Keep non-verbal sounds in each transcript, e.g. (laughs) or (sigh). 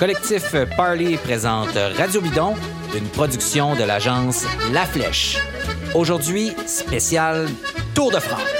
Collectif Parley présente Radio Bidon, une production de l'agence La Flèche. Aujourd'hui, spécial Tour de France.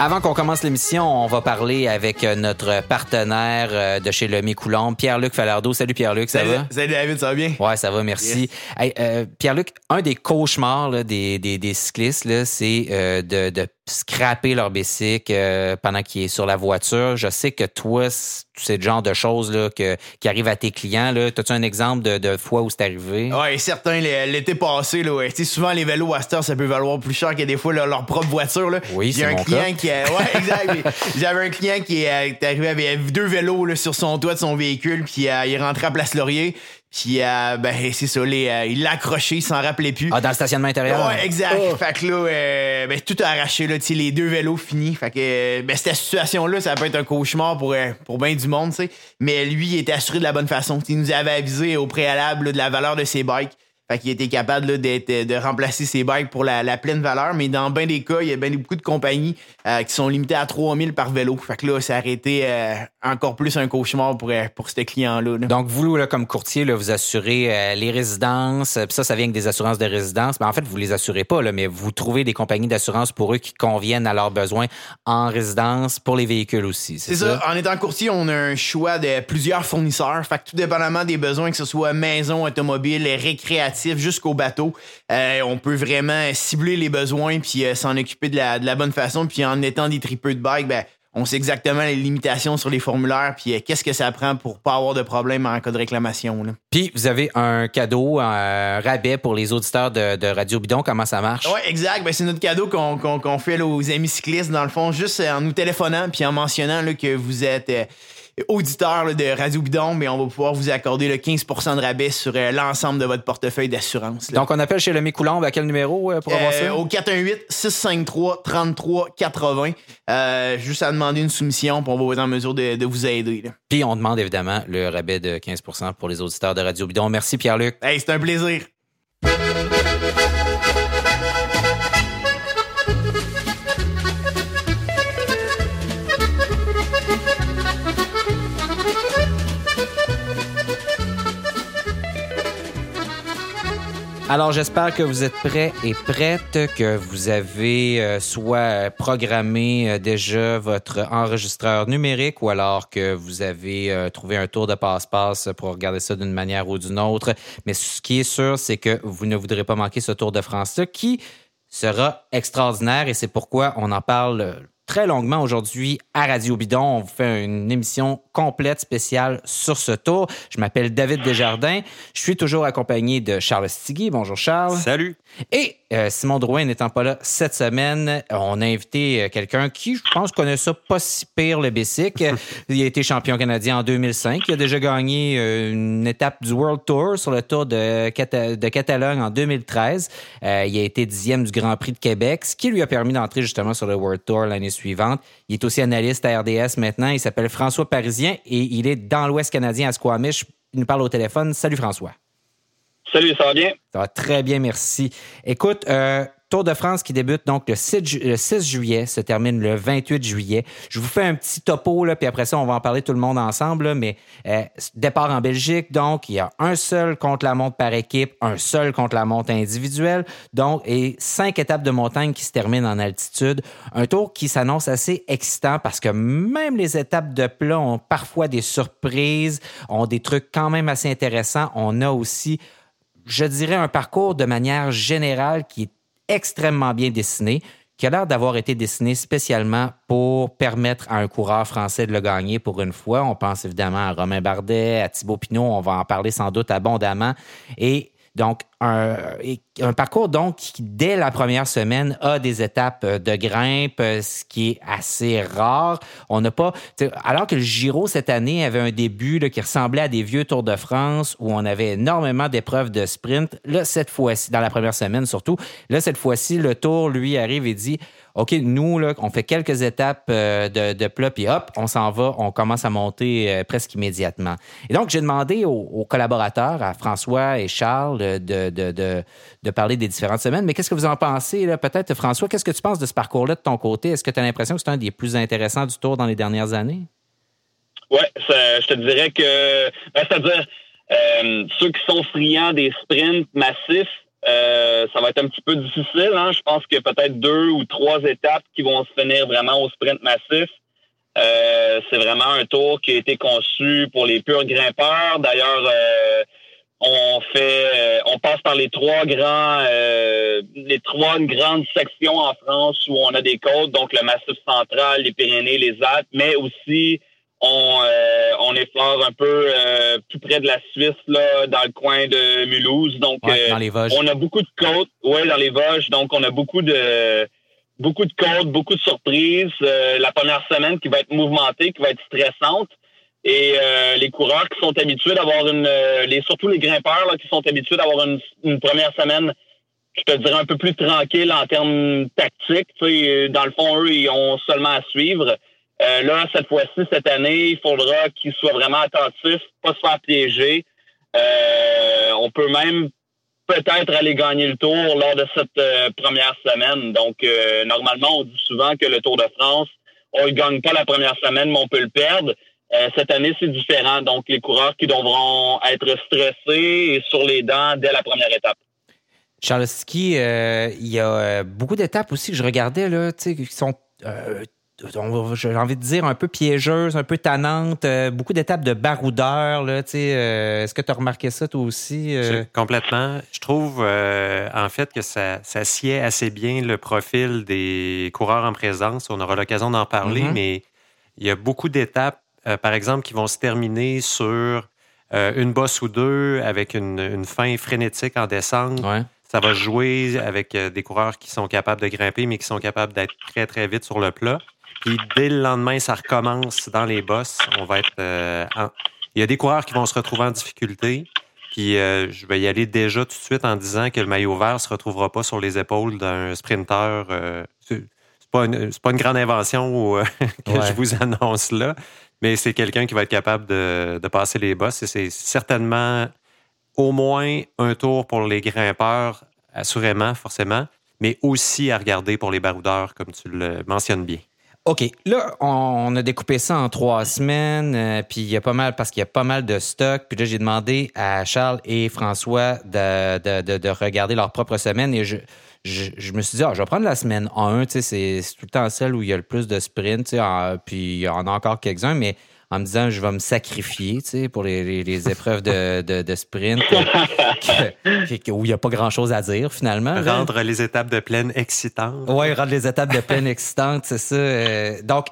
Avant qu'on commence l'émission, on va parler avec euh, notre partenaire euh, de chez Le Coulomb, Pierre-Luc Falardeau. Salut Pierre-Luc, ça va? Salut David, ça va bien? Ouais, ça va, merci. Euh, Pierre-Luc, un des cauchemars des, des, cyclistes, c'est de, de scraper leur bicycle euh, pendant qu'il est sur la voiture. Je sais que toi, c'est le genre de choses là, que, qui arrivent à tes clients. As-tu un exemple de, de fois où c'est arrivé? Oui, certain. L'été passé, là, ouais. souvent les vélos à cette ça peut valoir plus cher que des fois leur propre voiture. Là. Oui, c'est un client qui a... Ouais, exact. J'avais un client qui est arrivé avec deux vélos là, sur son toit de son véhicule, puis euh, il est rentré à Place Laurier. Puis, euh, ben, (laughs) c'est ça, les, euh, il l'a accroché, il s'en rappelait plus. Ah, dans le stationnement intérieur? Ouais, exact. Oh. Fait que là, euh, ben, tout a arraché, là, tu les deux vélos finis. Fait que, ben, cette situation-là, ça peut être un cauchemar pour, pour bien du monde, tu sais. Mais lui, il était assuré de la bonne façon. il nous avait avisé au préalable de la valeur de ses bikes. Fait qu'il était capable d'être, de remplacer ses bikes pour la, pleine valeur. Mais dans bien des cas, il y a bien beaucoup de compagnies euh, qui sont limitées à 3000 par vélo. Fait que là, ça a été euh, encore plus un cauchemar pour, euh, pour ce client-là. Donc, vous, là, comme courtier, là, vous assurez les résidences. Puis ça, ça vient avec des assurances de résidence. Mais en fait, vous les assurez pas, là, mais vous trouvez des compagnies d'assurance pour eux qui conviennent à leurs besoins en résidence pour les véhicules aussi. C'est, ça? En étant courtier, on a un choix de plusieurs fournisseurs. Fait que tout dépendamment des besoins, que ce soit maison, automobile, jusqu'au bateau. Euh, on peut vraiment cibler les besoins puis euh, s'en occuper de la, de la, bonne façon. Puis en étant des tripeux de bike, ben, on sait exactement les limitations sur les formulaires puis euh, qu'est-ce que ça prend pour pas avoir de problème en cas de réclamation. Puis vous avez un cadeau, un rabais pour les auditeurs de, Radio Bidon. Comment ça marche? Oui, exact. Ben, c'est notre cadeau qu'on fait aux amis cyclistes, dans le fond, juste en nous téléphonant puis en mentionnant que vous êtes auditeur de Radio Bidon, mais on va pouvoir vous accorder le 15% de rabais sur euh, l'ensemble de votre portefeuille d'assurance. Donc, on appelle chez le Mécoulombe à quel numéro euh, pour avoir ça? Euh, au 418-653-3380. juste à demander une soumission, pour on va être en mesure de, vous aider. Puis, on demande évidemment le rabais de 15% pour les auditeurs de Radio Bidon. Merci, Pierre-Luc. Hey, c'est un plaisir. Alors, j'espère que vous êtes prêts et prêtes, que vous avez euh, soit programmé euh, déjà votre enregistreur numérique ou alors que vous avez euh, trouvé un tour de passe-passe pour regarder ça d'une manière ou d'une autre. Mais ce qui est sûr, c'est que vous ne voudrez pas manquer ce Tour de France-là qui sera extraordinaire et c'est pourquoi on en parle très longuement aujourd'hui à Radio Bidon. On vous fait une émission complète spéciale sur ce tour. Je m'appelle David Desjardins. Je suis toujours accompagné de Charles Stigui. Bonjour Charles. Salut. Et euh, Simon Drouin n'étant pas là cette semaine, on a invité euh, quelqu'un qui, je pense, connaît ça pas si pire le Bessic. (laughs) Il a été champion canadien en 2005. Il a déjà gagné euh, une étape du World Tour sur le Tour de, de Catalogne en 2013. il a été dixième du Grand Prix de Québec, ce qui lui a permis d'entrer justement sur le World Tour l'année suivante. Il est aussi analyste à RDS maintenant. Il s'appelle François Parisien et il est dans l'Ouest canadien à Squamish. Il nous parle au téléphone. Salut François. Salut, ça va bien? Ça va très bien, merci. Écoute, euh, Tour de France qui débute donc le 6, juillet, se termine le 28 juillet. Je vous fais un petit topo, là, puis après ça, on va en parler tout le monde ensemble. mais euh, départ en Belgique, donc il y a un seul contre la montre par équipe, un seul contre la montre individuelle, donc et cinq étapes de montagne qui se terminent en altitude. Un tour qui s'annonce assez excitant parce que même les étapes de plat ont parfois des surprises, ont des trucs quand même assez intéressants. On a aussi je dirais, un parcours de manière générale qui est extrêmement bien dessiné, qui a l'air d'avoir été dessiné spécialement pour permettre à un coureur français de le gagner pour une fois. On pense évidemment à Romain Bardet, à Thibaut Pinot, on va en parler sans doute abondamment. Et donc, un, parcours donc qui, dès la première semaine, a des étapes euh, de grimpe, euh, ce qui est assez rare. On n'a pas... Alors que le Giro, cette année, avait un début qui ressemblait à des vieux Tours de France où on avait énormément d'épreuves de sprint. Là, cette fois-ci, dans la première semaine surtout, là, cette fois-ci, le Tour, lui, arrive et dit OK, nous, là, on fait quelques étapes euh, de, de plat, puis hop, on s'en va, on commence à monter euh, presque immédiatement. Et donc, j'ai demandé aux, collaborateurs, à François et Charles, de, de, parler des différentes semaines. Mais qu'est-ce que vous en pensez, là? Peut-être, François, qu'est-ce que tu penses de ce parcours-là de ton côté? Est-ce que tu as l'impression que c'est un des plus intéressants du Tour dans les dernières années? Oui, je te dirais que, ben, c'est-à-dire, euh, ceux qui sont friands des sprints massifs, euh, ça va être un petit peu difficile. Hein? Je pense a peut-être deux ou trois étapes qui vont se finir vraiment au sprint massif. Euh, c'est vraiment un tour qui a été conçu pour les purs grimpeurs. D'ailleurs, euh, on fait, on passe par les trois grands, les trois grandes sections en France où on a des côtes, donc le Massif central, les Pyrénées, les Alpes, mais aussi on, euh, on est fort un peu euh, plus près de la Suisse, là, dans le coin de Mulhouse. Donc, euh, dans les Vosges. on a beaucoup de côtes. Oui, dans les Vosges. Donc, on a beaucoup de beaucoup de côtes, beaucoup de surprises. la première semaine qui va être mouvementée, qui va être stressante. Et les coureurs qui sont habitués d'avoir une... les Surtout les grimpeurs là, qui sont habitués d'avoir une, une première semaine je te dirais un peu plus tranquille en termes tactiques. dans le fond, eux, ils ont seulement à suivre. Euh, là, cette fois-ci, cette année, il faudra qu'ils soient vraiment attentifs, pas se faire piéger. Euh, on peut même peut-être aller gagner le tour lors de cette euh, première semaine. Donc, normalement, on dit souvent que le Tour de France, on ne gagne pas la première semaine, mais on peut le perdre. cette année, c'est différent. Donc, les coureurs qui devront être stressés et sur les dents dès la première étape. Charles Ski, il y a beaucoup d'étapes aussi que je regardais là, qui sont j'ai envie de dire, un peu piégeuse, un peu tannante, euh, beaucoup d'étapes de baroudeur. Là, euh, Est-ce que tu as remarqué ça toi aussi? Euh? Complètement. Je trouve en fait que ça, ça sied assez bien le profil des coureurs en présence. On aura l'occasion d'en parler, mm-hmm. mais il y a beaucoup d'étapes, par exemple, qui vont se terminer sur une bosse ou deux avec une, fin frénétique en descente. Ça va jouer avec des coureurs qui sont capables de grimper, mais qui sont capables d'être très, très vite sur le plat. Puis dès le lendemain, ça recommence dans les bosses. On va être. Euh, il y a des coureurs qui vont se retrouver en difficulté. Puis euh, je vais y aller déjà tout de suite en disant que le maillot vert ne se retrouvera pas sur les épaules d'un sprinter. Euh, c'est pas, une, pas une grande invention (laughs) que je vous annonce là, mais c'est quelqu'un qui va être capable de, de passer les bosses. Et c'est certainement au moins un tour pour les grimpeurs, assurément, forcément, mais aussi à regarder pour les baroudeurs, comme tu le mentionnes bien. OK. Là, on a découpé ça en trois semaines, euh, puis il y a pas mal, parce qu'il y a pas mal de stock. Puis là, j'ai demandé à Charles et François de, regarder leur propre semaine et je, me suis dit, ah, je vais prendre la semaine 1, tu c'est tout le temps celle où il y a le plus de sprints, tu puis il y en a encore quelques-uns, mais en me disant je vais me sacrifier tu sais, pour les, les, épreuves de, de, de sprint (laughs) où il n'y a pas grand chose à dire finalement. Rendre les étapes de plaine excitantes. Oui, rendre les étapes de plaine excitantes, c'est ça. Euh, donc,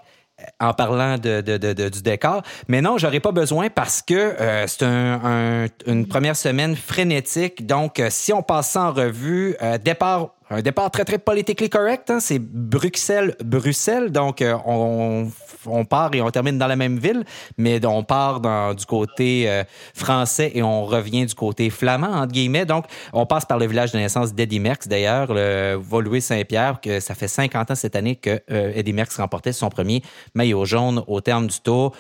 en parlant de, de, de, du décor. Mais non, j'aurais pas besoin parce que euh, c'est un, une première semaine frénétique. Donc, euh, si on passe ça en revue, départ un départ très, très politiquement correct. Hein? C'est Bruxelles-Bruxelles. Donc, euh, on, on, part et on termine dans la même ville, mais on part dans, du côté euh, français et on revient du côté flamand, entre guillemets. Donc, on passe par le village de naissance d'Eddie Merckx, d'ailleurs, le Volué Saint-Pierre, que ça fait 50 ans cette année que euh, Merckx remportait son premier maillot jaune au terme du tour.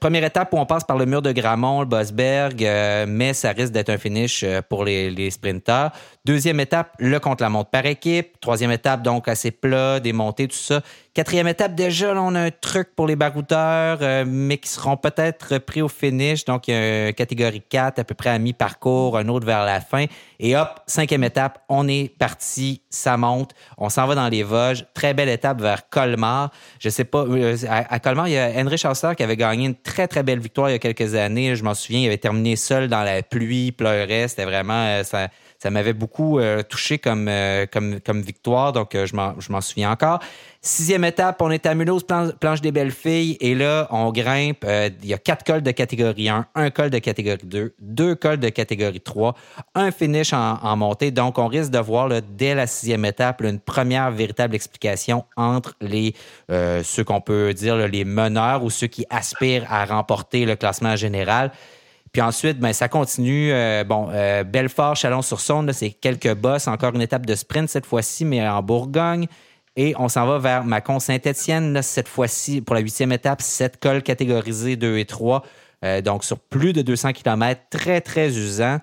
Première étape où on passe par le mur de Gramont, le Bosberg, mais ça risque d'être un finish pour les, les sprinteurs. Deuxième étape, le contre-la-montre par équipe. Troisième étape, donc assez plat, des montées, tout ça. Quatrième étape, déjà, on a un truc pour les baroudeurs, euh, mais qui seront peut-être pris au finish. Donc, il y a une catégorie 4 à peu près à mi-parcours, un autre vers la fin. Et hop, cinquième étape, on est parti, ça monte. On s'en va dans les Vosges. Très belle étape vers Colmar. Je sais pas, euh, à, Colmar, il y a Henry Chaucer qui avait gagné une très, très belle victoire il y a quelques années. Je m'en souviens, il avait terminé seul dans la pluie, pleurait. C'était vraiment... Euh, ça, ça m'avait beaucoup touché comme, comme, comme victoire, donc je m'en souviens encore. Sixième étape, on est à Mulhouse, planche des belles filles, et là, on grimpe. Euh, il y a quatre cols de catégorie 1, un col de catégorie 2, deux cols de catégorie 3, un finish en, montée. Donc, on risque de voir dès la sixième étape une première véritable explication entre les euh, ceux qu'on peut dire les meneurs ou ceux qui aspirent à remporter le classement général. Puis ensuite, ben, ça continue. Euh, bon, Belfort, Chalon-sur-Saône, c'est quelques bosses, encore une étape de sprint cette fois-ci, mais en Bourgogne. Et on s'en va vers Macon Saint-Étienne, cette fois-ci, pour la huitième étape, sept cols catégorisés 2 et 3. Euh, donc, sur plus de 200 km, très, très usant.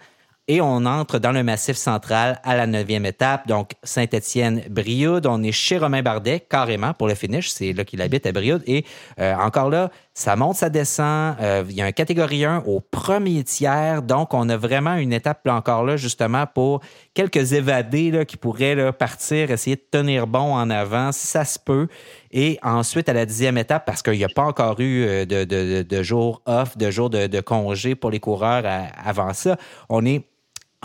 Et on entre dans le massif central à la neuvième étape. Donc, Saint-Étienne-Brioude. On est chez Romain Bardet, carrément, pour le finish. C'est là qu'il habite à Brioude. Et euh, encore là, ça monte, ça descend. Euh, il y a un catégorie 1 au premier tiers. Donc, on a vraiment une étape encore là, justement, pour quelques évadés là, qui pourraient là, partir, essayer de tenir bon en avant, si ça se peut. Et ensuite, à la dixième étape, parce qu'il n'y a pas encore eu euh, de, jours off, de jours de, de congé pour les coureurs avant ça, on est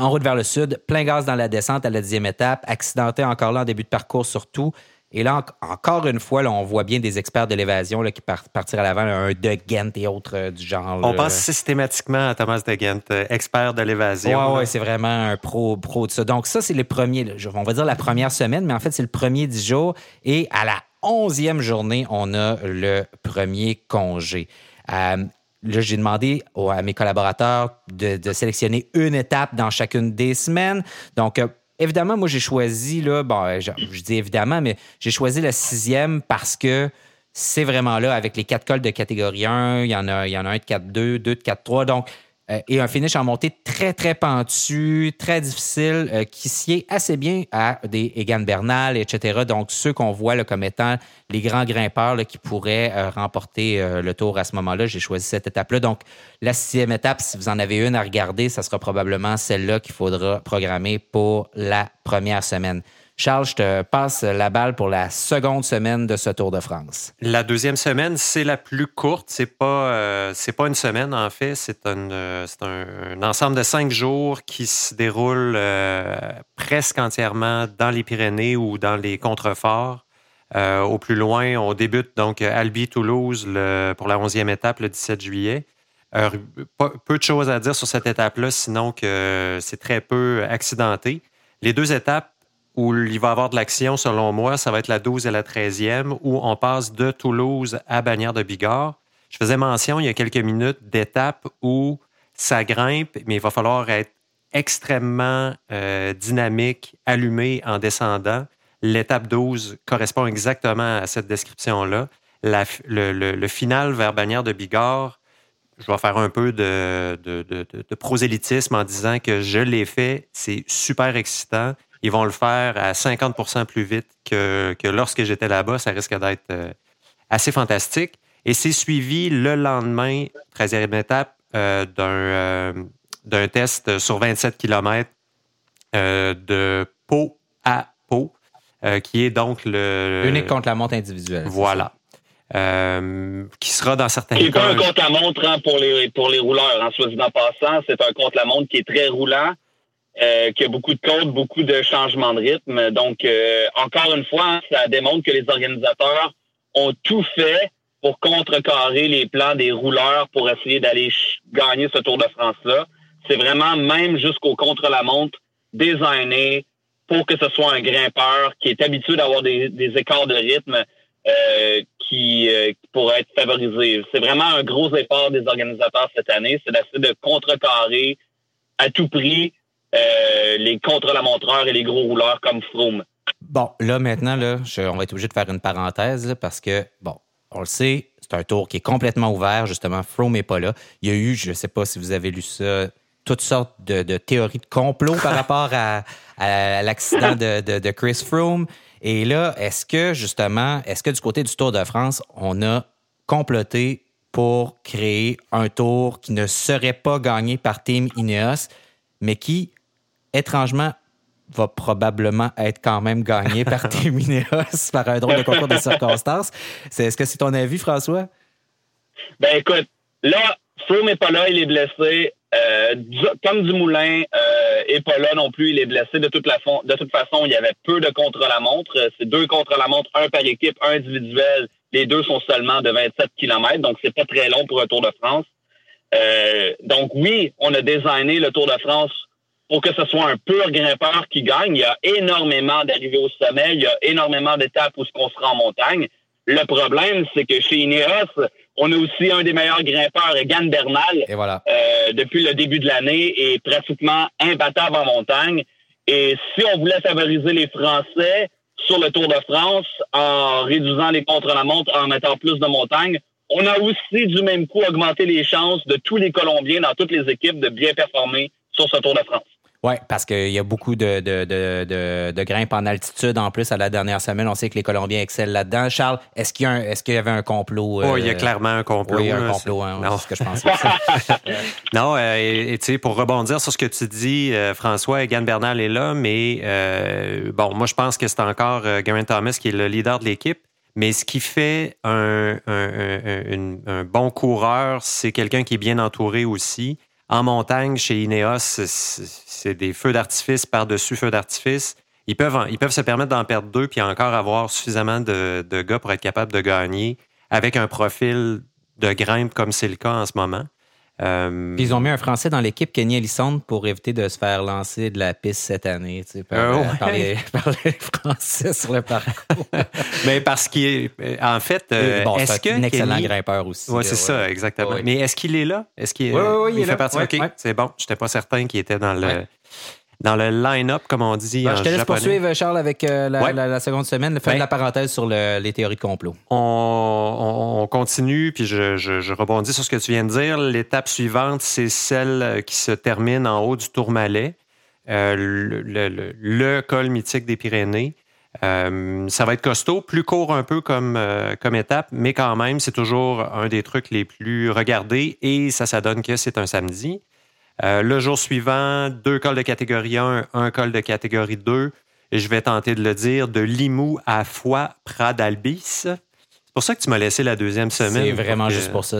en route vers le sud, plein gaz dans la descente à la dixième étape, accidenté encore là en début de parcours surtout. Et là, encore une fois, là, on voit bien des experts de l'évasion qui partent partir à l'avant, un De Gent et autres euh, du genre. On pense systématiquement à Thomas De Gent, euh, expert de l'évasion. Oui, ouais, c'est vraiment un pro, pro de ça. Donc, ça, c'est les premiers, on va dire la première semaine, mais en fait, c'est le premier dix jours. Et à la onzième journée, on a le premier congé. Euh, Là, j'ai demandé à mes collaborateurs de, sélectionner une étape dans chacune des semaines. Donc, euh, évidemment, moi, j'ai choisi, là, bon, je, dis évidemment, mais j'ai choisi la sixième parce que c'est vraiment là, avec les quatre cols de catégorie 1, il y en a, il y en a un de 4-2, deux de 4-3. Donc, euh, et un finish en montée très, très pentu, très difficile, euh, qui sied assez bien à des Egan Bernal, etc. Donc, ceux qu'on voit comme étant les grands grimpeurs qui pourraient euh, remporter le tour à ce moment-là. J'ai choisi cette étape-là. Donc, la sixième étape, si vous en avez une à regarder, ça sera probablement celle-là qu'il faudra programmer pour la première semaine. Charles, je te passe la balle pour la seconde semaine de ce Tour de France. La deuxième semaine, c'est la plus courte. C'est pas, euh, pas une semaine, en fait. C'est un, euh, ensemble de cinq jours qui se déroule euh, presque entièrement dans les Pyrénées ou dans les contreforts. au plus loin, on débute donc Albi-Toulouse pour la onzième étape le 17 juillet. peu de choses à dire sur cette étape-là, sinon que c'est très peu accidenté. Les deux étapes où il va y avoir de l'action, selon moi, ça va être la 12 et la 13e, où on passe de Toulouse à Bagnères de Bigorre. Je faisais mention il y a quelques minutes d'étapes où ça grimpe, mais il va falloir être extrêmement euh, dynamique, allumé en descendant. L'étape 12 correspond exactement à cette description-là. Le, final vers Bagnères de Bigorre, je vais faire un peu de, de prosélytisme en disant que je l'ai fait. C'est super excitant ils vont le faire à 50% plus vite que, lorsque j'étais là-bas. Ça risque d'être euh, assez fantastique. Et c'est suivi le lendemain, 13e étape, euh, euh, d'un, test sur 27 km de peau à peau, qui est donc le... Unique contre la montre individuelle. Voilà. qui sera dans certains cas... C'est un contre-la-montre hein, pour, les, pour les rouleurs, en hein, soit dit en passant. C'est un contre-la-montre qui est très roulant. Euh, qui a beaucoup de codes, beaucoup de changements de rythme. Donc, euh, encore une fois, hein, ça démontre que les organisateurs ont tout fait pour contrecarrer les plans des rouleurs pour essayer d'aller gagner ce Tour de France-là. C'est vraiment même jusqu'au contre-la-montre designé pour que ce soit un grimpeur qui est habitué d'avoir des, des, écarts de rythme euh, qui, euh, être favorisés. C'est vraiment un gros effort des organisateurs cette année, c'est d'essayer de contrecarrer à tout prix euh, les contre-la-montreurs et les gros rouleurs comme Froome. Bon, là, maintenant, là, on va être obligé de faire une parenthèse parce que, bon, on le sait, c'est un tour qui est complètement ouvert. Justement, Froome n'est pas là. Il y a eu, je ne sais pas si vous avez lu ça, toutes sortes de, théories de complot par rapport à, l'accident de, de, Chris Froome. Et là, est-ce que, justement, est-ce que du côté du Tour de France, on a comploté pour créer un tour qui ne serait pas gagné par Team Ineos, mais qui étrangement, va probablement être quand même gagné par (laughs) Termineos par un drôle de concours de circonstances. Est-ce que c'est ton avis, François? Ben écoute, là, Froome n'est pas là, il est blessé. Euh, comme Dumoulin euh, est pas là non plus, il est blessé. De toute, la de toute façon, il y avait peu de contre-la-montre. C'est deux contre-la-montre, un par équipe, un individuel. Les deux sont seulement de 27 km, donc c'est pas très long pour un Tour de France. Euh, donc oui, on a designé le Tour de France pour que ce soit un pur grimpeur qui gagne. Il y a énormément d'arrivées au sommet, il y a énormément d'étapes où on sera en montagne. Le problème, c'est que chez Ineos, on a aussi un des meilleurs grimpeurs, Egan Bernal, Et voilà. euh, depuis le début de l'année, est pratiquement imbattable en montagne. Et si on voulait favoriser les Français sur le Tour de France en réduisant les contre-la-montre, en mettant plus de montagnes. On a aussi du même coup augmenté les chances de tous les Colombiens dans toutes les équipes de bien performer sur ce Tour de France. Oui, parce qu'il y a beaucoup de, de, de, de, grimpes en altitude en plus à la dernière semaine. On sait que les Colombiens excellent là-dedans. Charles, est-ce qu'il y, a est-ce qu'il y avait un complot? Oh, il y a euh, clairement un complot. Oui, il y a un complot, hein, c'est ce que je pensais. (laughs) non, euh, et tu sais, pour rebondir sur ce que tu dis, euh, François, Egan Bernal est là, mais bon, moi, je pense que c'est encore Garen Thomas qui est le leader de l'équipe. Mais ce qui fait un, un, un bon coureur, c'est quelqu'un qui est bien entouré aussi. En montagne, chez Ineos, c'est des feux d'artifice par-dessus feux d'artifice. Ils peuvent, se permettre d'en perdre deux puis encore avoir suffisamment de, de gars pour être capable de gagner avec un profil de grimpe comme c'est le cas en ce moment. Euh, ils ont mis un Français dans l'équipe, Kenny Ellison, pour éviter de se faire lancer de la piste cette année tu sais, par, euh, euh, (laughs) les, Français sur le parcours. (laughs) Mais parce qu'il est. En fait, est-ce que. un excellent grimpeur aussi. Oui, c'est ça, exactement. Mais est-ce qu'il est là? Est-ce qu'il il, fait partie? OK, c'est bon. Je n'étais pas certain qu'il était dans le dans le line-up, comme on dit ben, en Je te laisse poursuivre, Charles, avec euh, la, seconde semaine. De ben, la parenthèse sur les théories de complot. On, continue, puis je, rebondis sur ce que tu viens de dire. L'étape suivante, c'est celle qui se termine en haut du Tourmalet, euh, le, col mythique des Pyrénées. Euh, ça va être costaud, plus court un peu comme, comme étape, mais quand même, c'est toujours un des trucs les plus regardés et ça, ça donne que c'est un samedi. Euh, le jour suivant, deux cols de catégorie 1, un col de catégorie 2. Et je vais tenter de le dire, de Limoux à Foix, Pradalbis. C'est pour ça que tu m'as laissé la deuxième semaine. C'est vraiment juste pour ça.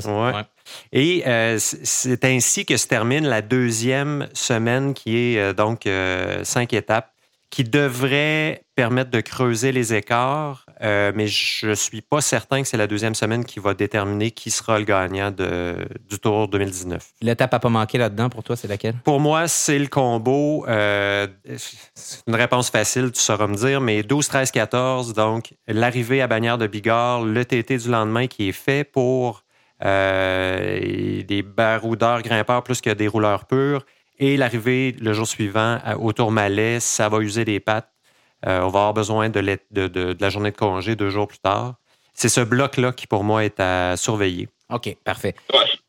Et euh, c'est ainsi que se termine la deuxième semaine qui est euh, donc cinq étapes qui devrait permettre de creuser les écarts, euh, mais je ne suis pas certain que c'est la deuxième semaine qui va déterminer qui sera le gagnant de, du Tour 2019. L'étape à pas manquer là-dedans, pour toi, c'est laquelle? Pour moi, c'est le combo. Euh, c'est une réponse facile, tu sauras me dire, mais 12, 13, 14, donc l'arrivée à Bagnères de Bigorre, le TT du lendemain qui est fait pour euh, des baroudeurs grimpeurs plus que des rouleurs purs et l'arrivée le jour suivant au Tourmalet, ça va user les pattes. Euh, on va avoir besoin de, de, la journée de congé deux jours plus tard. C'est ce bloc-là qui, pour moi, est à surveiller. OK, parfait.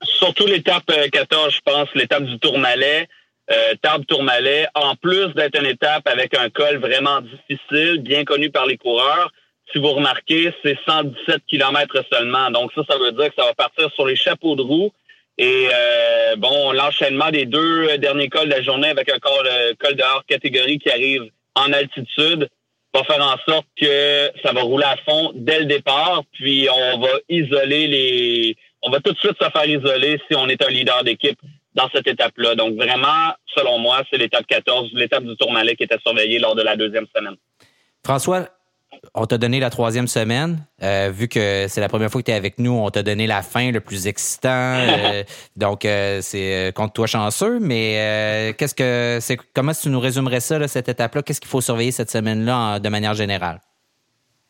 surtout l'étape 14, euh, je pense, l'étape du Tourmalet. Euh, Table Tourmalet, en plus d'être une étape avec un col vraiment difficile, bien connu par les coureurs, si vous remarquez, c'est 117 km seulement. Donc ça, ça veut dire que ça va partir sur les chapeaux de roue et euh, bon, l'enchaînement des deux derniers cols de la journée avec un col, col de hors catégorie qui arrive en altitude va faire en sorte que ça va rouler à fond dès le départ, puis on va isoler les... On va tout de suite se faire isoler si on est un leader d'équipe dans cette étape-là. Donc vraiment, selon moi, c'est l'étape 14, l'étape du Tourmalet qui était surveillée lors de la deuxième semaine. François, on t'a donné la troisième semaine. Euh, vu que c'est la première fois que tu es avec nous, on t'a donné la fin le plus excitant. (laughs) Euh, donc, euh, c'est contre toi chanceux. Mais qu'est-ce que c'est comment tu nous résumerais ça, cette étape-là? Qu'est-ce qu'il faut surveiller cette semaine-là de manière générale?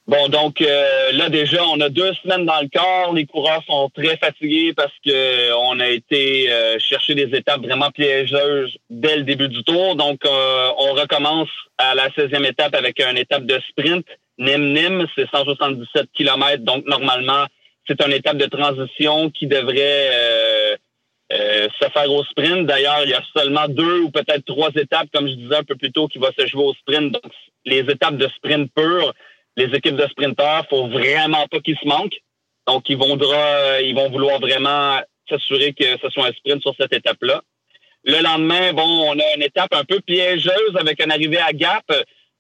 Bon, donc là déjà, on a deux semaines dans le corps. Les coureurs sont très fatigués parce que on a été chercher des étapes vraiment piégeuses dès le début du tour. Donc, on recommence à la 16e étape avec une étape de sprint Nim-Nim, c'est 177 km. Donc, normalement, c'est une étape de transition qui devrait euh, euh, se faire au sprint. D'ailleurs, il y a seulement deux ou peut-être trois étapes, comme je disais un peu plus tôt, qui vont se jouer au sprint. Donc, les étapes de sprint pur, les équipes de sprinteurs, faut vraiment pas qu'ils se manquent. Donc, ils vont, ils vont vouloir vraiment s'assurer que ce soit un sprint sur cette étape-là. Le lendemain, bon, on a une étape un peu piégeuse avec une arrivée à Gap.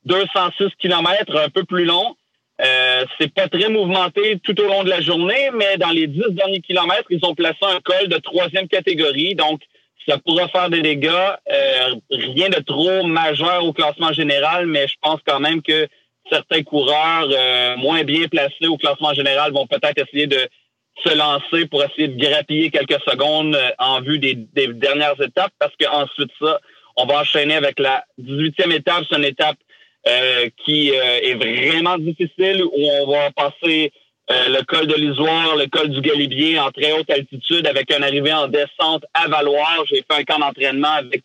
206 km, un peu plus long. Euh, c'est pas très mouvementé tout au long de la journée, mais dans les 10 derniers kilomètres, ils ont placé un col de troisième catégorie. Donc, ça pourra faire des dégâts. Euh, rien de trop majeur au classement général, mais je pense quand même que certains coureurs euh, moins bien placés au classement général vont peut-être essayer de se lancer pour essayer de grappiller quelques secondes euh, en vue des, dernières étapes, parce qu'ensuite ça, on va enchaîner avec la 18e étape. C'est une étape euh, qui euh, est vraiment difficile, où on va passer euh, le col de l'Isoire, le col du Galibier en très haute altitude avec un arrivée en descente à Valoir. J'ai fait un camp d'entraînement avec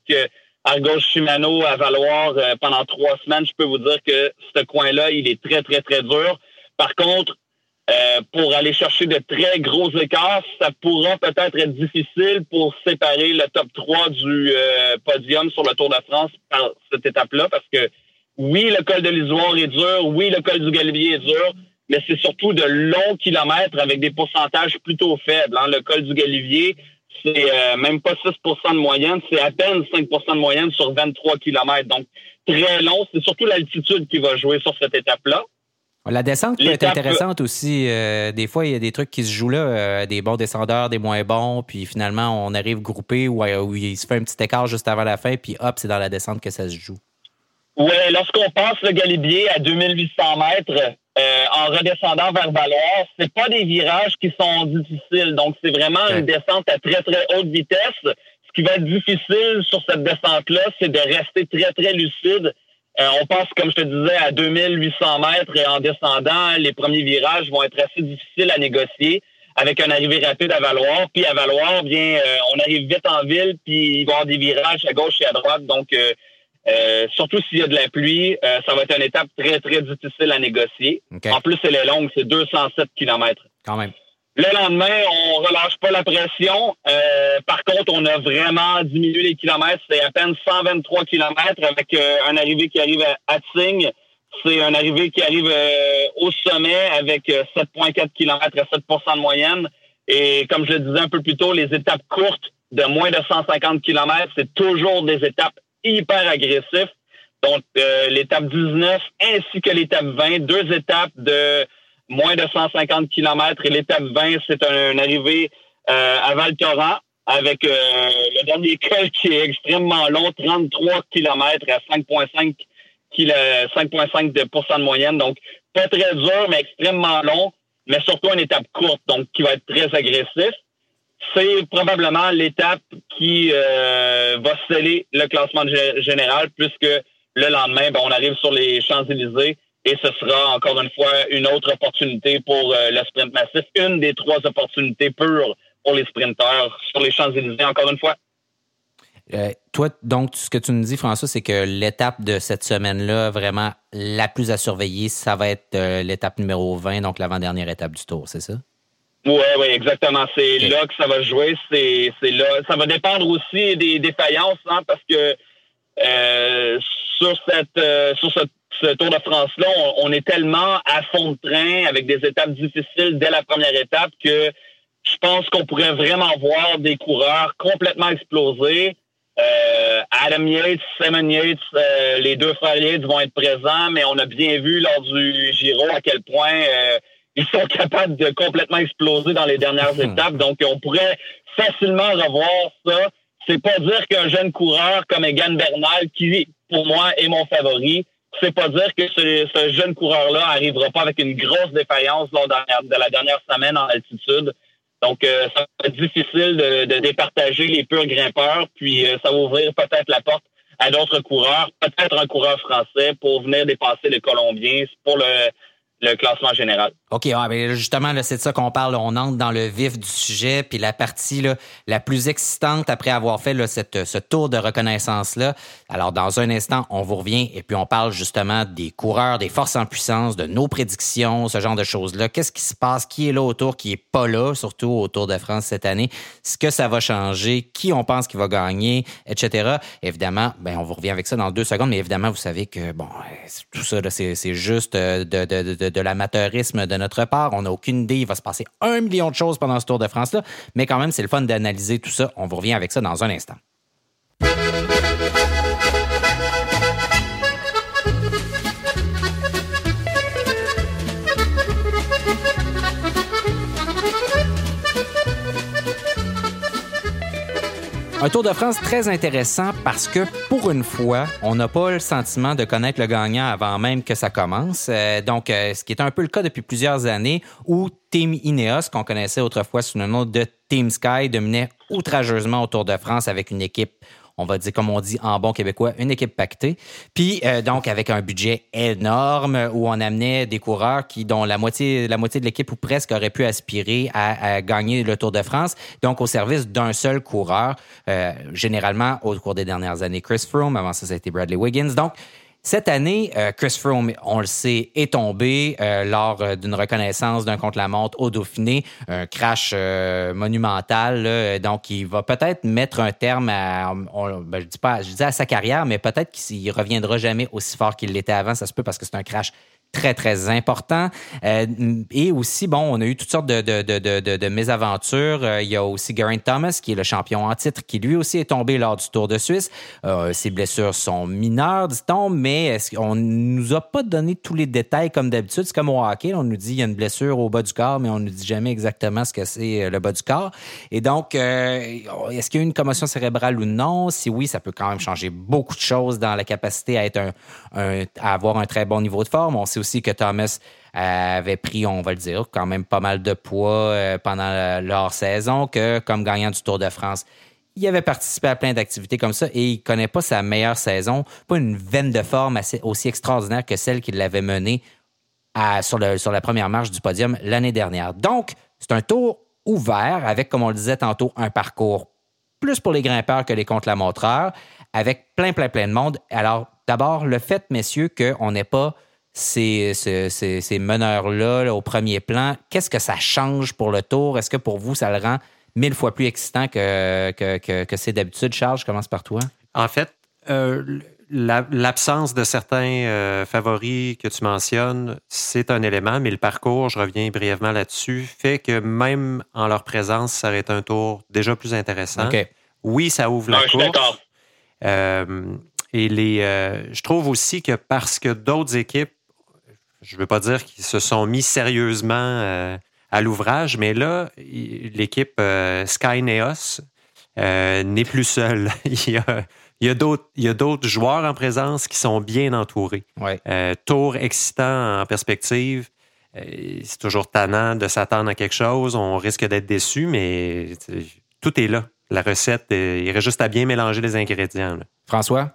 Argos Shimano à valoir pendant trois semaines, je peux vous dire que ce coin-là, il est très, très, très dur. Par contre, euh, pour aller chercher de très gros écarts, ça pourra peut-être être difficile pour séparer le top 3 du euh, podium sur le Tour de France par cette étape-là, parce que oui, le col de l'Isoire est dur, oui, le col du Galibier est dur, mais c'est surtout de longs kilomètres avec des pourcentages plutôt faibles. Hein. Le col du Galibier, c'est euh, même pas 6% de moyenne, c'est à peine 5% de moyenne sur 23 kilomètres. Donc, très long. C'est surtout l'altitude qui va jouer sur cette étape-là. La descente peut être intéressante aussi. Euh, des fois, il y a des trucs qui se jouent là, euh, des bons descendeurs, des moins bons, puis finalement, on arrive groupé où, où, il se fait un petit écart juste avant la fin, puis hop, c'est dans la descente que ça se joue. Oui, lorsqu'on passe le Galibier à 2800 mètres euh, en redescendant vers Valois, c'est pas des virages qui sont difficiles. Donc, c'est vraiment une descente à très, très haute vitesse. Ce qui va être difficile sur cette descente-là, c'est de rester très, très lucide euh, on passe, comme je te disais, à 2800 mètres et en descendant, les premiers virages vont être assez difficiles à négocier avec un arrivée rapide à Valoir. Puis à Valoir, bien, euh, on arrive vite en ville, puis il va y avoir des virages à gauche et à droite. Donc, euh, surtout s'il y a de la pluie, ça va être une étape très, très difficile à négocier. En plus, elle est longue, c'est 207 km. Quand même. Le lendemain, on relâche pas la pression. Euh, par contre, on a vraiment diminué les kilomètres. C'est à peine 123 kilomètres avec euh, un arrivé qui arrive à Hatzing. C'est un arrivé qui arrive euh, au sommet avec 7,4 km à 7% de moyenne. Et comme je le disais un peu plus tôt, les étapes courtes de moins de 150 km, c'est toujours des étapes hyper agressives. Donc, l'étape 19 ainsi que l'étape 20, deux étapes de moins de 150 km et l'étape 20, c'est un, arrivé euh, à Val Thorens avec euh, le dernier col qui est extrêmement long, 33 km à 5,5 5,5 de, de moyenne. Donc, pas très dur, mais extrêmement long, mais surtout une étape courte, donc qui va être très agressif. C'est probablement l'étape qui euh, va sceller le classement général, puisque le lendemain, ben, on arrive sur les Champs-Élysées et ce sera encore une fois une autre opportunité pour euh, le sprint massif, une des trois opportunités pures pour les sprinteurs sur les Champs-Élysées, encore une fois. Euh, toi, donc, ce que tu nous dis, François, c'est que l'étape de cette semaine-là, vraiment la plus à surveiller, ça va être l'étape numéro 20, donc l'avant-dernière étape du tour, c'est ça? Oui, oui, exactement. C'est là que ça va jouer. C'est là. Ça va dépendre aussi des défaillances, hein, parce que sur cette sur cette ce Tour de France-là, on, est tellement à fond de train avec des étapes difficiles dès la première étape que je pense qu'on pourrait vraiment voir des coureurs complètement exploser. Euh, Adam Yates, Simon Yates, euh, les deux frères Yates vont être présents, mais on a bien vu lors du Giro à quel point euh, ils sont capables de complètement exploser dans les dernières hmm. étapes. Donc, on pourrait facilement revoir ça. C'est pas dire qu'un jeune coureur comme Egan Bernal, qui pour moi est mon favori, c'est pas dire que ce, jeune coureur-là arrivera pas avec une grosse défaillance lors de la dernière semaine en altitude. Donc, euh, ça va être difficile de, départager les purs grimpeurs, puis euh, ça va ouvrir peut-être la porte à d'autres coureurs, peut-être un coureur français pour venir dépasser les Colombiens pour le, le classement général. OK, justement, c'est de ça qu'on parle. On entre dans le vif du sujet, puis la partie la plus excitante après avoir fait ce tour de reconnaissance-là. Alors, dans un instant, on vous revient et puis on parle justement des coureurs, des forces en puissance, de nos prédictions, ce genre de choses-là. Qu'est-ce qui se passe? Qui est là autour, qui est pas là, surtout au Tour de France cette année? Ce que ça va changer? Qui on pense qui va gagner, etc. Évidemment, ben, on vous revient avec ça dans deux secondes, mais évidemment, vous savez que, bon, tout ça, c'est juste de, de de, l'amateurisme de notre part. On n'a aucune idée. Il va se passer un million de choses pendant ce Tour de France-là. Mais quand même, c'est le fun d'analyser tout ça. On vous revient avec ça dans un instant. Un Tour de France très intéressant parce que pour une fois, on n'a pas le sentiment de connaître le gagnant avant même que ça commence. Euh, donc, euh, ce qui est un peu le cas depuis plusieurs années où Team Ineos, qu'on connaissait autrefois sous le nom de Team Sky, dominait outrageusement au Tour de France avec une équipe on va dire, comme on dit en bon québécois, une équipe pactée. Puis, euh, donc, avec un budget énorme où on amenait des coureurs qui, dont la moitié, la moitié de l'équipe ou presque aurait pu aspirer à, gagner le Tour de France, donc au service d'un seul coureur, euh, généralement au cours des dernières années, Chris Froome, avant ça, ça a été Bradley Wiggins. Donc, cette année, euh, Chris Froome, on le sait, est tombé euh, lors euh, d'une reconnaissance d'un contre-la-montre au Dauphiné, un crash monumental. donc, il va peut-être mettre un terme à, ben, sa carrière, mais peut-être qu'il reviendra jamais aussi fort qu'il l'était avant. Ça se peut parce que c'est un crash très, très important. Euh, et aussi, bon, on a eu toutes sortes de, de, de, de, mésaventures. Euh, il y a aussi Geraint Thomas, qui est le champion en titre, qui lui aussi est tombé lors du Tour de Suisse. Euh, ses blessures sont mineures, dit-on, mais on nous a pas donné tous les détails comme d'habitude? C'est comme au hockey, on nous dit qu'il y a une blessure au bas du corps, mais on ne nous dit jamais exactement ce que c'est le bas du corps. Et donc, est-ce qu'il y a eu une commotion cérébrale ou non? Si oui, ça peut quand même changer beaucoup de choses dans la capacité à, être un, à avoir un très bon niveau de forme. On sait aussi que Thomas avait pris, on va le dire, quand même pas mal de poids euh, pendant leur saison, que comme gagnant du Tour de France, il avait participé à plein d'activités comme ça et il connaît pas sa meilleure saison, pas une veine de forme aussi extraordinaire que celle qu'il avait menée sur, sur la première marche du podium l'année dernière. Donc, c'est un tour ouvert avec, comme on le disait tantôt, un parcours plus pour les grimpeurs que les contre-la-montreurs, avec plein, plein, plein de monde. Alors, d'abord, le fait, messieurs, qu'on n'ait pas ces, ces, meneurs-là au premier plan, qu'est-ce que ça change pour le tour? Est-ce que pour vous, ça le rend mille fois plus excitant que, que, c'est d'habitude? Charles, je commence par toi. En fait, euh, l'absence de certains euh, favoris que tu mentionnes, c'est un élément, mais le parcours, je reviens brièvement là-dessus, fait que même en leur présence, ça aurait été un tour déjà plus intéressant. Oui, ça ouvre la course. Euh, et les, je trouve aussi que parce que d'autres équipes je ne veux pas dire qu'ils se sont mis sérieusement euh, à l'ouvrage, mais là, l'équipe euh, Sky Neos euh, n'est plus seule. (laughs) il y a, il y a d'autres joueurs en présence qui sont bien entourés. tour excitant en perspective. c'est toujours tannant de s'attendre à quelque chose. On risque d'être déçu, mais tout est là. La recette, il reste juste à bien mélanger les ingrédients. François?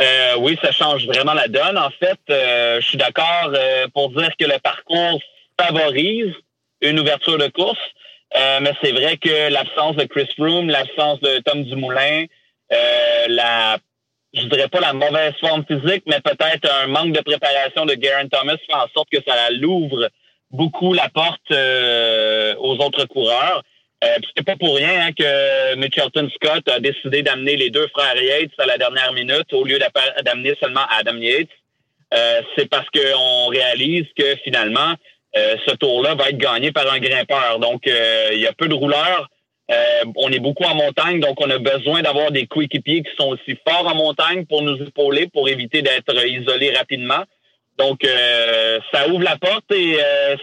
Euh, oui, ça change vraiment la donne. En fait, euh, je suis d'accord euh, pour dire que le parcours favorise une ouverture de course, mais c'est vrai que l'absence de Chris Froome, l'absence de Tom Dumoulin, la, je dirais pas la mauvaise forme physique, mais peut-être un manque de préparation de Garen Thomas fait en sorte que ça l'ouvre beaucoup la porte aux autres coureurs. Euh, c'est pas pour rien hein, que Mitchelton Scott a décidé d'amener les deux frères Yates à la dernière minute au lieu d'amener seulement Adam Yates. Euh, c'est parce qu'on réalise que finalement, euh, ce tour-là va être gagné par un grimpeur. Donc, il y a peu de rouleurs. on est beaucoup en montagne, donc on a besoin d'avoir des coéquipiers qui sont aussi forts en montagne pour nous épauler, pour éviter d'être isolés rapidement. Donc, ça ouvre la porte et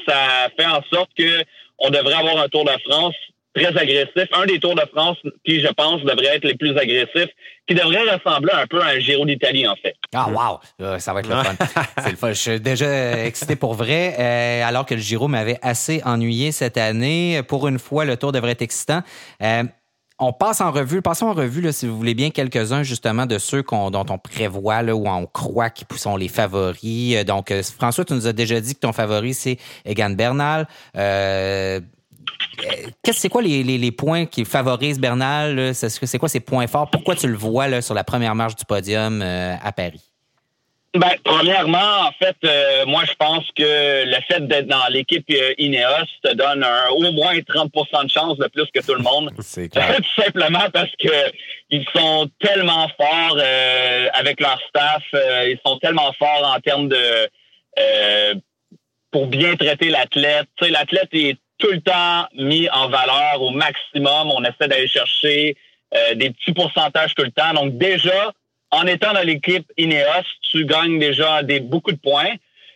ça fait en sorte que on devrait avoir un Tour de France très agressif. Un des Tours de France qui, je pense, devrait être les plus agressifs, qui devrait ressembler un peu à un Giro d'Italie, en fait. Ah, wow! ça va être le fun. (laughs) C'est le fun. Je suis déjà excité pour vrai, euh, alors que le Giro m'avait assez ennuyé cette année. Pour une fois, le Tour devrait être excitant. Euh, on passe en revue, passons en revue, là, si vous voulez bien, quelques-uns justement de ceux dont on prévoit là, ou on croit qu'ils sont les favoris. Euh, donc, François, tu nous as déjà dit que ton favori, c'est Egan Bernal. Euh, c'est quoi les, points qui favorisent Bernal? C'est quoi ses points forts? Pourquoi tu le vois là, sur la première marche du podium euh, à Paris? Ben, premièrement, en fait, euh, moi, je pense que le fait d'être dans l'équipe euh, Ineos te donne au moins 30% de chance de plus que tout le monde. C'est clair. (laughs) tout simplement parce que ils sont tellement forts avec leur staff. ils sont tellement forts en termes de pour bien traiter l'athlète. Tu sais, l'athlète est tout le temps mis en valeur au maximum. On essaie d'aller chercher euh, des petits pourcentages tout le temps. Donc déjà, en étant dans l'équipe Ineos, tu gagnes déjà des, beaucoup de points.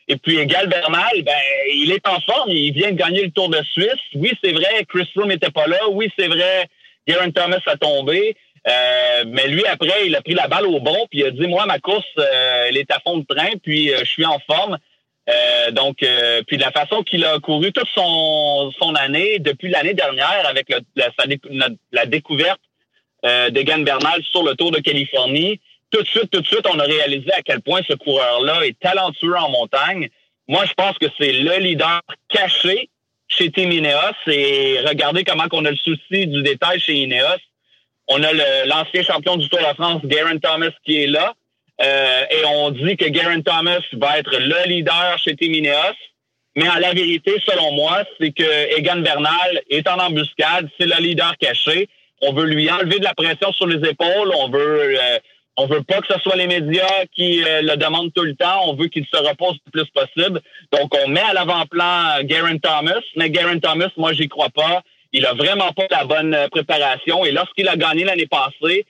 Et puis Egal Bernal, ben, il est en forme. Il vient de gagner le Tour de Suisse. Oui, c'est vrai, Chris Froome n'était pas là. Oui, c'est vrai, Garen Thomas a tombé. Euh, mais lui, après, il a pris la balle au bon, puis il a dit, moi, ma course, euh, elle est à fond de train, puis je suis en forme. Euh, donc, euh, puis la façon qu'il a couru toute son, son année, depuis l'année dernière, avec la, la, découverte euh, d'Egan Bernal sur le Tour de Californie, tout de suite, tout de suite, on a réalisé à quel point ce coureur-là est talentueux en montagne. Moi, je pense que c'est le leader caché chez Team Ineos et regardez comment on a le souci du détail chez Ineos. On a l'ancien champion du Tour de France, Garen Thomas, qui est là. Euh, et on dit que Garen Thomas va être le leader chez Team Ineos. Mais en la vérité, selon moi, c'est que Egan Bernal est en embuscade, c'est le leader caché. On veut lui enlever de la pression sur les épaules. On veut, euh, on veut pas que ce soit les médias qui euh, le demandent tout le temps. On veut qu'il se repose le plus possible. Donc, on met à l'avant-plan Garen Thomas. Mais Garen Thomas, moi, j'y crois pas. Il a vraiment pas la bonne préparation. Et lorsqu'il a gagné l'année passée,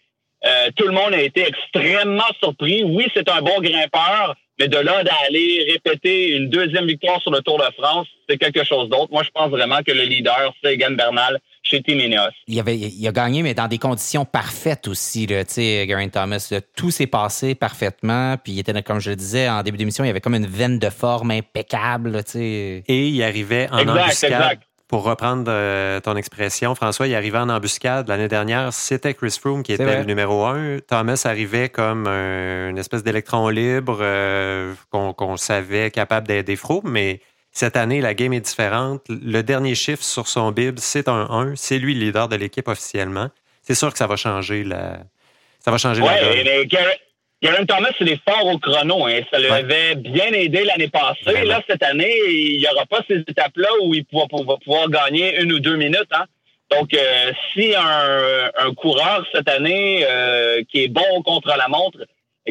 euh, tout le monde a été extrêmement surpris. Oui, c'est un bon grimpeur, mais de là d'aller répéter une deuxième victoire sur le Tour de France, c'est quelque chose d'autre. Moi, je pense vraiment que le leader, c'est Egan Bernal chez Team Ineos. Il, avait, il a gagné, mais dans des conditions parfaites aussi. Tu sais, Geraint Thomas, tout s'est passé parfaitement. Puis il était, comme je le disais en début d'émission, il avait comme une veine de forme impeccable. sais. Et il arrivait en exact, embuscade pour reprendre euh, ton expression, François, il arrivait en embuscade. L'année dernière, c'était Chris Froome qui était le numéro un. Thomas arrivait comme une espèce d'électron libre euh, qu'on savait capable d'aider Froome, mais cette année, la game est différente. Le dernier chiffre sur son bib, c'est un 1. C'est lui le leader de l'équipe officiellement. C'est sûr que ça va changer la, ça va changer la donne. Garen Thomas, c'est des forts au chrono. Hein. Ça l'avait bien aidé l'année passée. Là, cette année, il n'y aura pas ces étapes-là où il va pouvoir, gagner une ou deux minutes. Hein. Donc, euh, si un, coureur cette année euh, qui est bon contre la montre,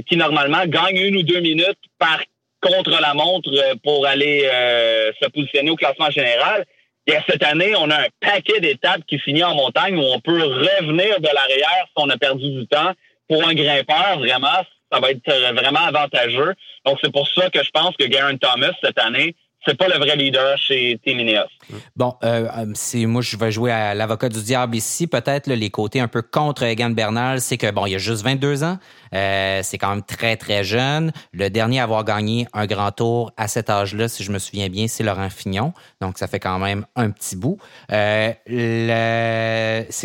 qui normalement gagne une ou deux minutes par contre la montre euh, pour aller se positionner au classement général, et cette année, on a un paquet d'étapes qui finit en montagne où on peut revenir de l'arrière si on a perdu du temps. Pour un grimpeur, vraiment, ça va être euh, vraiment avantageux. Donc, c'est pour ça que je pense que Garen Thomas, cette année, c'est pas le vrai leader chez Team Ineos. Bon, euh, euh moi je vais jouer à l'avocat du diable ici. Peut-être les côtés un peu contre Egan Bernal, c'est que bon, il a juste 22 ans. C'est quand même très très jeune. Le dernier à avoir gagné un grand tour à cet âge-là, si je me souviens bien, c'est Laurent Fignon. Donc ça fait quand même un petit bout. c'est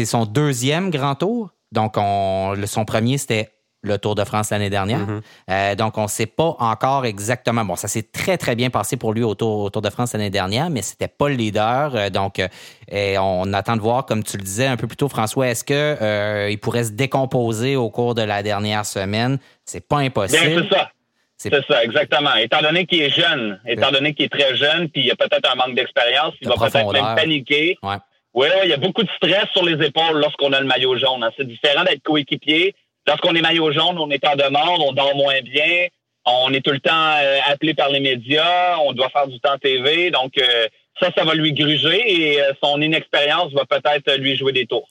son deuxième grand tour. Donc on, son premier c'était le Tour de France l'année dernière. Mm-hmm. Euh, donc, on ne sait pas encore exactement. Bon, ça s'est très, très bien passé pour lui au Tour, de France l'année dernière, mais c'était pas le leader. Euh, donc, euh, on attend de voir, comme tu le disais un peu plus tôt, François, est-ce qu'il il pourrait se décomposer au cours de la dernière semaine? C'est pas impossible. c'est ça. C'est ça, exactement. Étant donné qu'il est jeune, étant donné qu'il est très jeune, puis il y a peut-être un manque d'expérience, il va peut-être même paniquer. Ouais. Oui, il y a beaucoup de stress sur les épaules lorsqu'on a le maillot jaune. Hein. C'est différent d'être coéquipier Lorsqu'on est maillot jaune, on est en demande, on dort moins bien, on est tout le temps euh, appelé par les médias, on doit faire du temps TV. Donc, euh, ça, ça va lui gruger et euh, son inexpérience va peut-être lui jouer des tours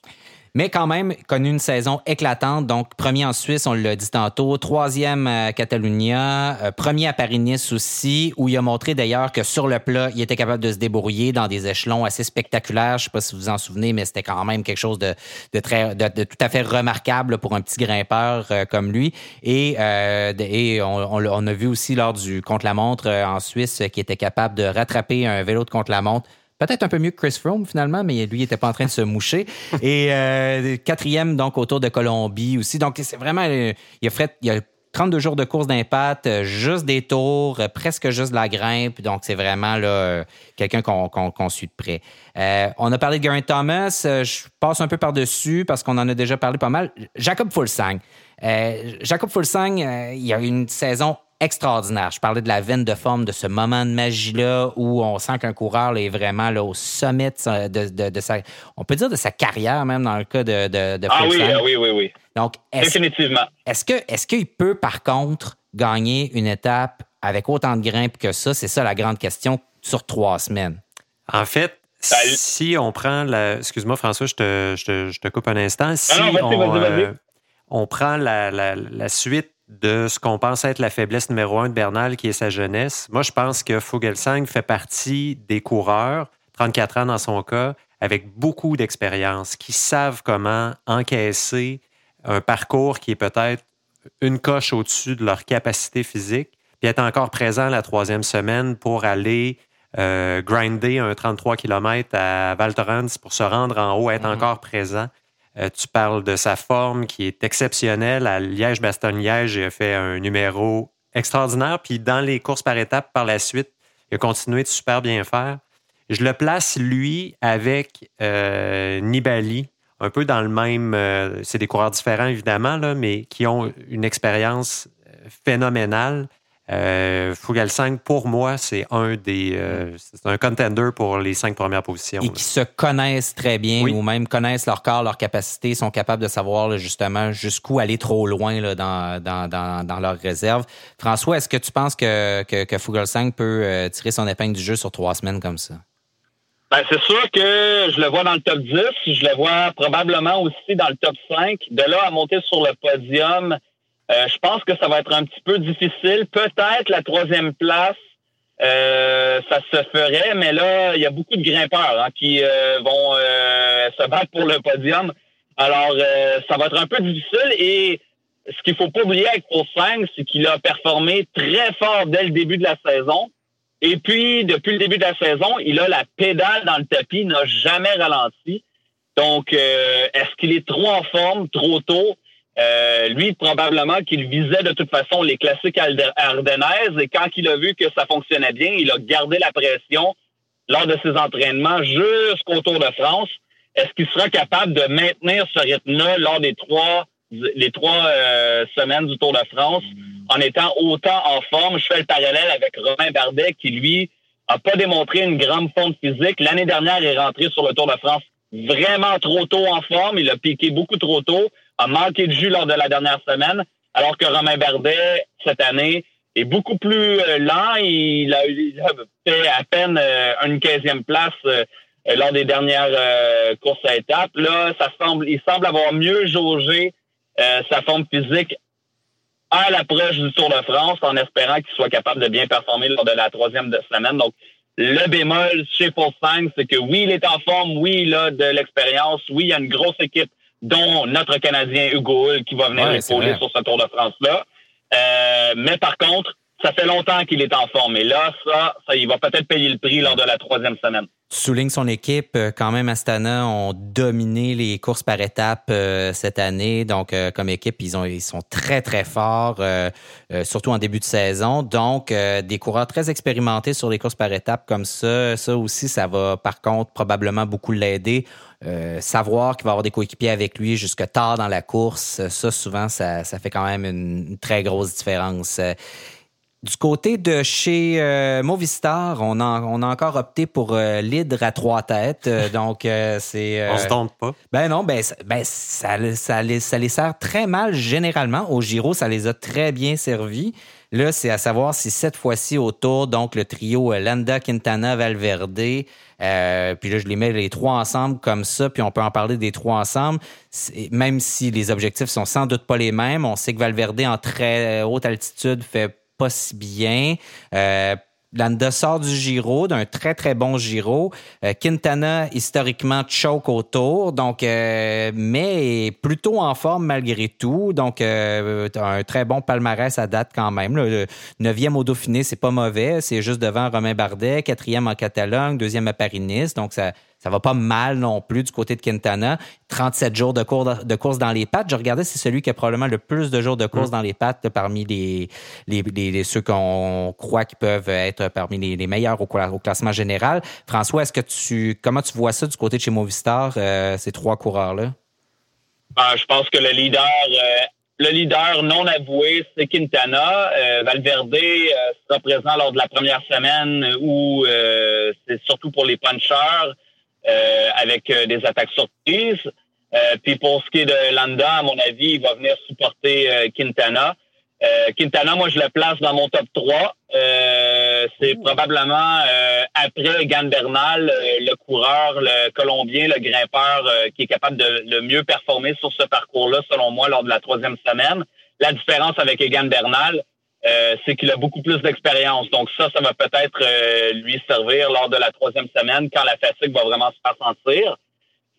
mais quand même connu une saison éclatante. Donc, premier en Suisse, on l'a dit tantôt, troisième à Catalunya, euh, premier à Paris-Nice aussi, où il a montré d'ailleurs que sur le plat, il était capable de se débrouiller dans des échelons assez spectaculaires. Je ne sais pas si vous vous en souvenez, mais c'était quand même quelque chose de, très, de, tout à fait remarquable pour un petit grimpeur euh, comme lui. Et, euh, et on, a vu aussi lors du contre-la-montre en Suisse qui était capable de rattraper un vélo de contre-la-montre Peut-être un peu mieux que Chris Froome finalement, mais lui, n'était pas en train de se moucher. Et euh, quatrième, donc, autour de Colombie aussi. Donc, c'est vraiment... Euh, il a fait... Il a 32 jours de course d'impact, euh, juste des tours, presque juste de la grimpe. Donc, c'est vraiment là quelqu'un qu'on suit de près. on a parlé de Geraint Thomas. je passe un peu par-dessus parce qu'on en a déjà parlé pas mal. Jacob Fulsang. Jacob Fulsang, il y a une saison extraordinaire. Je parlais de la veine de forme, de ce moment de magie-là où on sent qu'un coureur est vraiment là, au sommet de, sa, on peut dire de sa carrière même dans le cas de, de, ah, oui, ah oui, oui, oui. Donc, Définitivement. Est-ce que, est-ce qu'il peut par contre gagner une étape avec autant de grimpe que ça? C'est ça la grande question sur trois semaines. En fait, si on prend la. Excuse-moi, François, je te, je te, coupe un instant. Si on, euh, on, prend la, la, la suite de ce qu'on pense être la faiblesse numéro un de Bernal, qui est sa jeunesse. Moi, je pense que Fogelsang fait partie des coureurs, 34 ans dans son cas, avec beaucoup d'expérience, qui savent comment encaisser un parcours qui est peut-être une coche au-dessus de leur capacité physique, puis être encore présent la troisième semaine pour aller euh, grinder un 33 km à Val Thorens pour se rendre en haut, être mm-hmm. encore présent. Tu parles de sa forme qui est exceptionnelle. À Liège-Bastogne-Liège, il a fait un numéro extraordinaire. Puis dans les courses par étapes par la suite, il a continué de super bien faire. Je le place, lui, avec Nibali, un peu dans le même. c'est des coureurs différents, évidemment, là, mais qui ont une expérience phénoménale. Euh, 5, pour moi, c'est un des euh, un contender pour les cinq premières positions. Et qui se connaissent très bien ou même connaissent leur corps, leur capacité, sont capables de savoir justement jusqu'où aller trop loin là, dans, dans, dans, dans, leur réserve. François, est-ce que tu penses que, que, que 5 peut euh, tirer son épingle du jeu sur trois semaines comme ça? Ben, c'est sûr que je le vois dans le top 10. Je le vois probablement aussi dans le top 5. De là à monter sur le podium, euh, je pense que ça va être un petit peu difficile. Peut-être la troisième place, euh, ça se ferait, mais là, il y a beaucoup de grimpeurs hein, qui euh, vont se battre pour le podium. Alors, ça va être un peu difficile et ce qu'il faut pas oublier avec Pro 5, c'est qu'il a performé très fort dès le début de la saison. Et puis, depuis le début de la saison, il a la pédale dans le tapis, n'a jamais ralenti. Donc, est-ce qu'il est trop en forme, trop tôt? Euh, lui, probablement qu'il visait de toute façon les classiques ardennaises et quand il a vu que ça fonctionnait bien, il a gardé la pression lors de ses entraînements jusqu'au Tour de France. Est-ce qu'il sera capable de maintenir ce rythme-là lors des trois euh, semaines du Tour de France en étant autant en forme? Je fais le parallèle avec Romain Bardet qui, lui, a pas démontré une grande forme physique. L'année dernière, il est rentré sur le Tour de France vraiment trop tôt en forme. Il a piqué beaucoup trop tôt a manqué de jus lors de la dernière semaine, alors que Romain Bardet, cette année, est beaucoup plus euh, lent. Il a, fait à peine euh, une quinzième place euh, lors des dernières courses à étapes. Là, ça semble, il semble avoir mieux jaugé sa forme physique à l'approche du Tour de France en espérant qu'il soit capable de bien performer lors de la troisième semaine. Donc, le bémol chez Paul c'est que oui, il est en forme, oui, il a de l'expérience, oui, il y a une grosse équipe dont notre Canadien Hugo Hull qui va venir épauler sur ce Tour de France-là. Euh, mais par contre, ça fait longtemps qu'il est en forme. Et là, ça, ça il va peut-être payer le prix lors de la troisième semaine. Tu soulignes son équipe. Euh, quand même, Astana ont dominé les courses par étapes euh, cette année. Donc, comme équipe, ils, ont, ils sont très, très forts, surtout en début de saison. Donc, des coureurs très expérimentés sur les courses par étapes comme ça, ça aussi, ça va par contre probablement beaucoup l'aider. Euh, savoir qu'il va avoir des coéquipiers avec lui jusque tard dans la course, ça, souvent, ça, fait quand même une, très grosse différence. Euh, du côté de chez euh, Movistar, on a, on a encore opté pour l'hydre à trois têtes. (laughs) donc, c'est. on se tente pas. Ben non, ben, ben ça, ça, les, ça les sert très mal généralement. Au Giro, ça les a très bien servis. Là, c'est à savoir si cette fois-ci autour, donc le trio Landa, Quintana, Valverde, euh, puis là, je les mets les trois ensemble comme ça, puis on peut en parler des trois ensemble. Même si les objectifs sont sans doute pas les mêmes, on sait que Valverde en très haute altitude fait pas si bien. Euh, du Giro, d'un très très bon Giro. Euh, Quintana historiquement choke autour, donc euh, mais plutôt en forme malgré tout. Donc euh, un très bon palmarès à date quand même. Le neuvième au Dauphiné, c'est pas mauvais, c'est juste devant Romain Bardet, quatrième en Catalogne, deuxième à Paris-Nice. Donc ça ça va pas mal non plus du côté de Quintana. 37 jours de, de course dans les pattes. Je regardais, c'est celui qui a probablement le plus de jours de course mm. dans les pattes parmi les, les, ceux qu'on croit qui peuvent être parmi les, meilleurs au, classement général. François, est-ce que tu comment tu vois ça du côté de chez Movistar, euh, ces trois coureurs-là? Ah, je pense que le leader euh, le leader non avoué, c'est Quintana. Euh, Valverde sera présent lors de la première semaine où c'est surtout pour les punchers. Euh, avec euh, des attaques surprises. Euh, puis pour ce qui est de Landa, à mon avis, il va venir supporter Quintana. Quintana, moi, je le place dans mon top 3. c'est probablement après Gan Bernal, le coureur, le Colombien, le grimpeur qui est capable de le mieux performer sur ce parcours-là, selon moi, lors de la troisième semaine. La différence avec Egan Bernal, euh, c'est qu'il a beaucoup plus d'expérience. Donc ça, ça va peut-être euh, lui servir lors de la troisième semaine quand la fatigue va vraiment se faire sentir.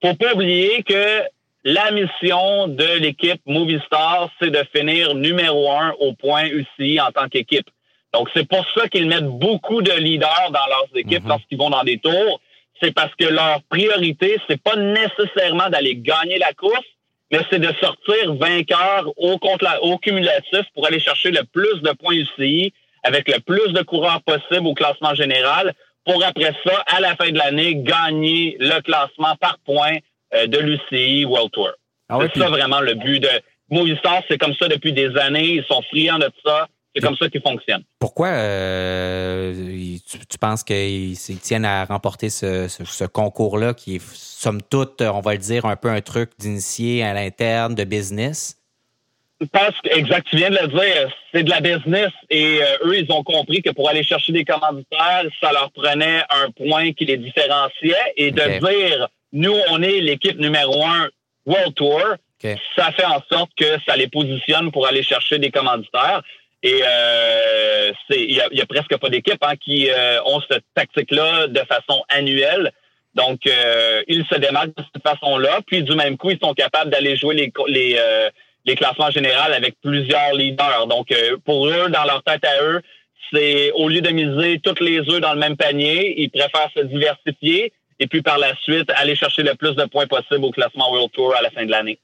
Faut pas oublier que la mission de l'équipe Movistar, c'est de finir numéro un au point UCI en tant qu'équipe. Donc c'est pour ça qu'ils mettent beaucoup de leaders dans leurs équipes mhm. lorsqu'ils vont dans des tours. c'est parce que leur priorité, c'est pas nécessairement d'aller gagner la course, mais c'est de sortir vainqueur au, contre au cumulatif pour aller chercher le plus de points UCI avec le plus de coureurs possible au classement général pour après ça, à la fin de l'année, gagner le classement par points euh, de l'UCI World Tour. Ah c'est ça vraiment le but de Movistar. C'est comme ça depuis des années. Ils sont friands de ça. C'est comme ça qu'ils fonctionnent. Pourquoi euh, tu, penses qu'ils tiennent à remporter ce, concours-là qui est, somme toute, on va le dire, un peu un truc d'initié à l'interne, de business? Parce que, exact, tu viens de le dire, c'est de la business et euh, eux, ils ont compris que pour aller chercher des commanditaires, ça leur prenait un point qui les différenciait et de dire, nous, on est l'équipe numéro un World Tour, ça fait en sorte que ça les positionne pour aller chercher des commanditaires. Et euh, il y a, presque pas d'équipe hein, qui euh, ont cette tactique-là de façon annuelle. Donc, euh, ils se démarquent de cette façon-là. Puis, du même coup, ils sont capables d'aller jouer les, les, euh, les classements généraux avec plusieurs leaders. Donc, euh, pour eux, dans leur tête à eux, c'est au lieu de miser toutes les œufs dans le même panier, ils préfèrent se diversifier et puis par la suite aller chercher le plus de points possible au classement World Tour à la fin de l'année.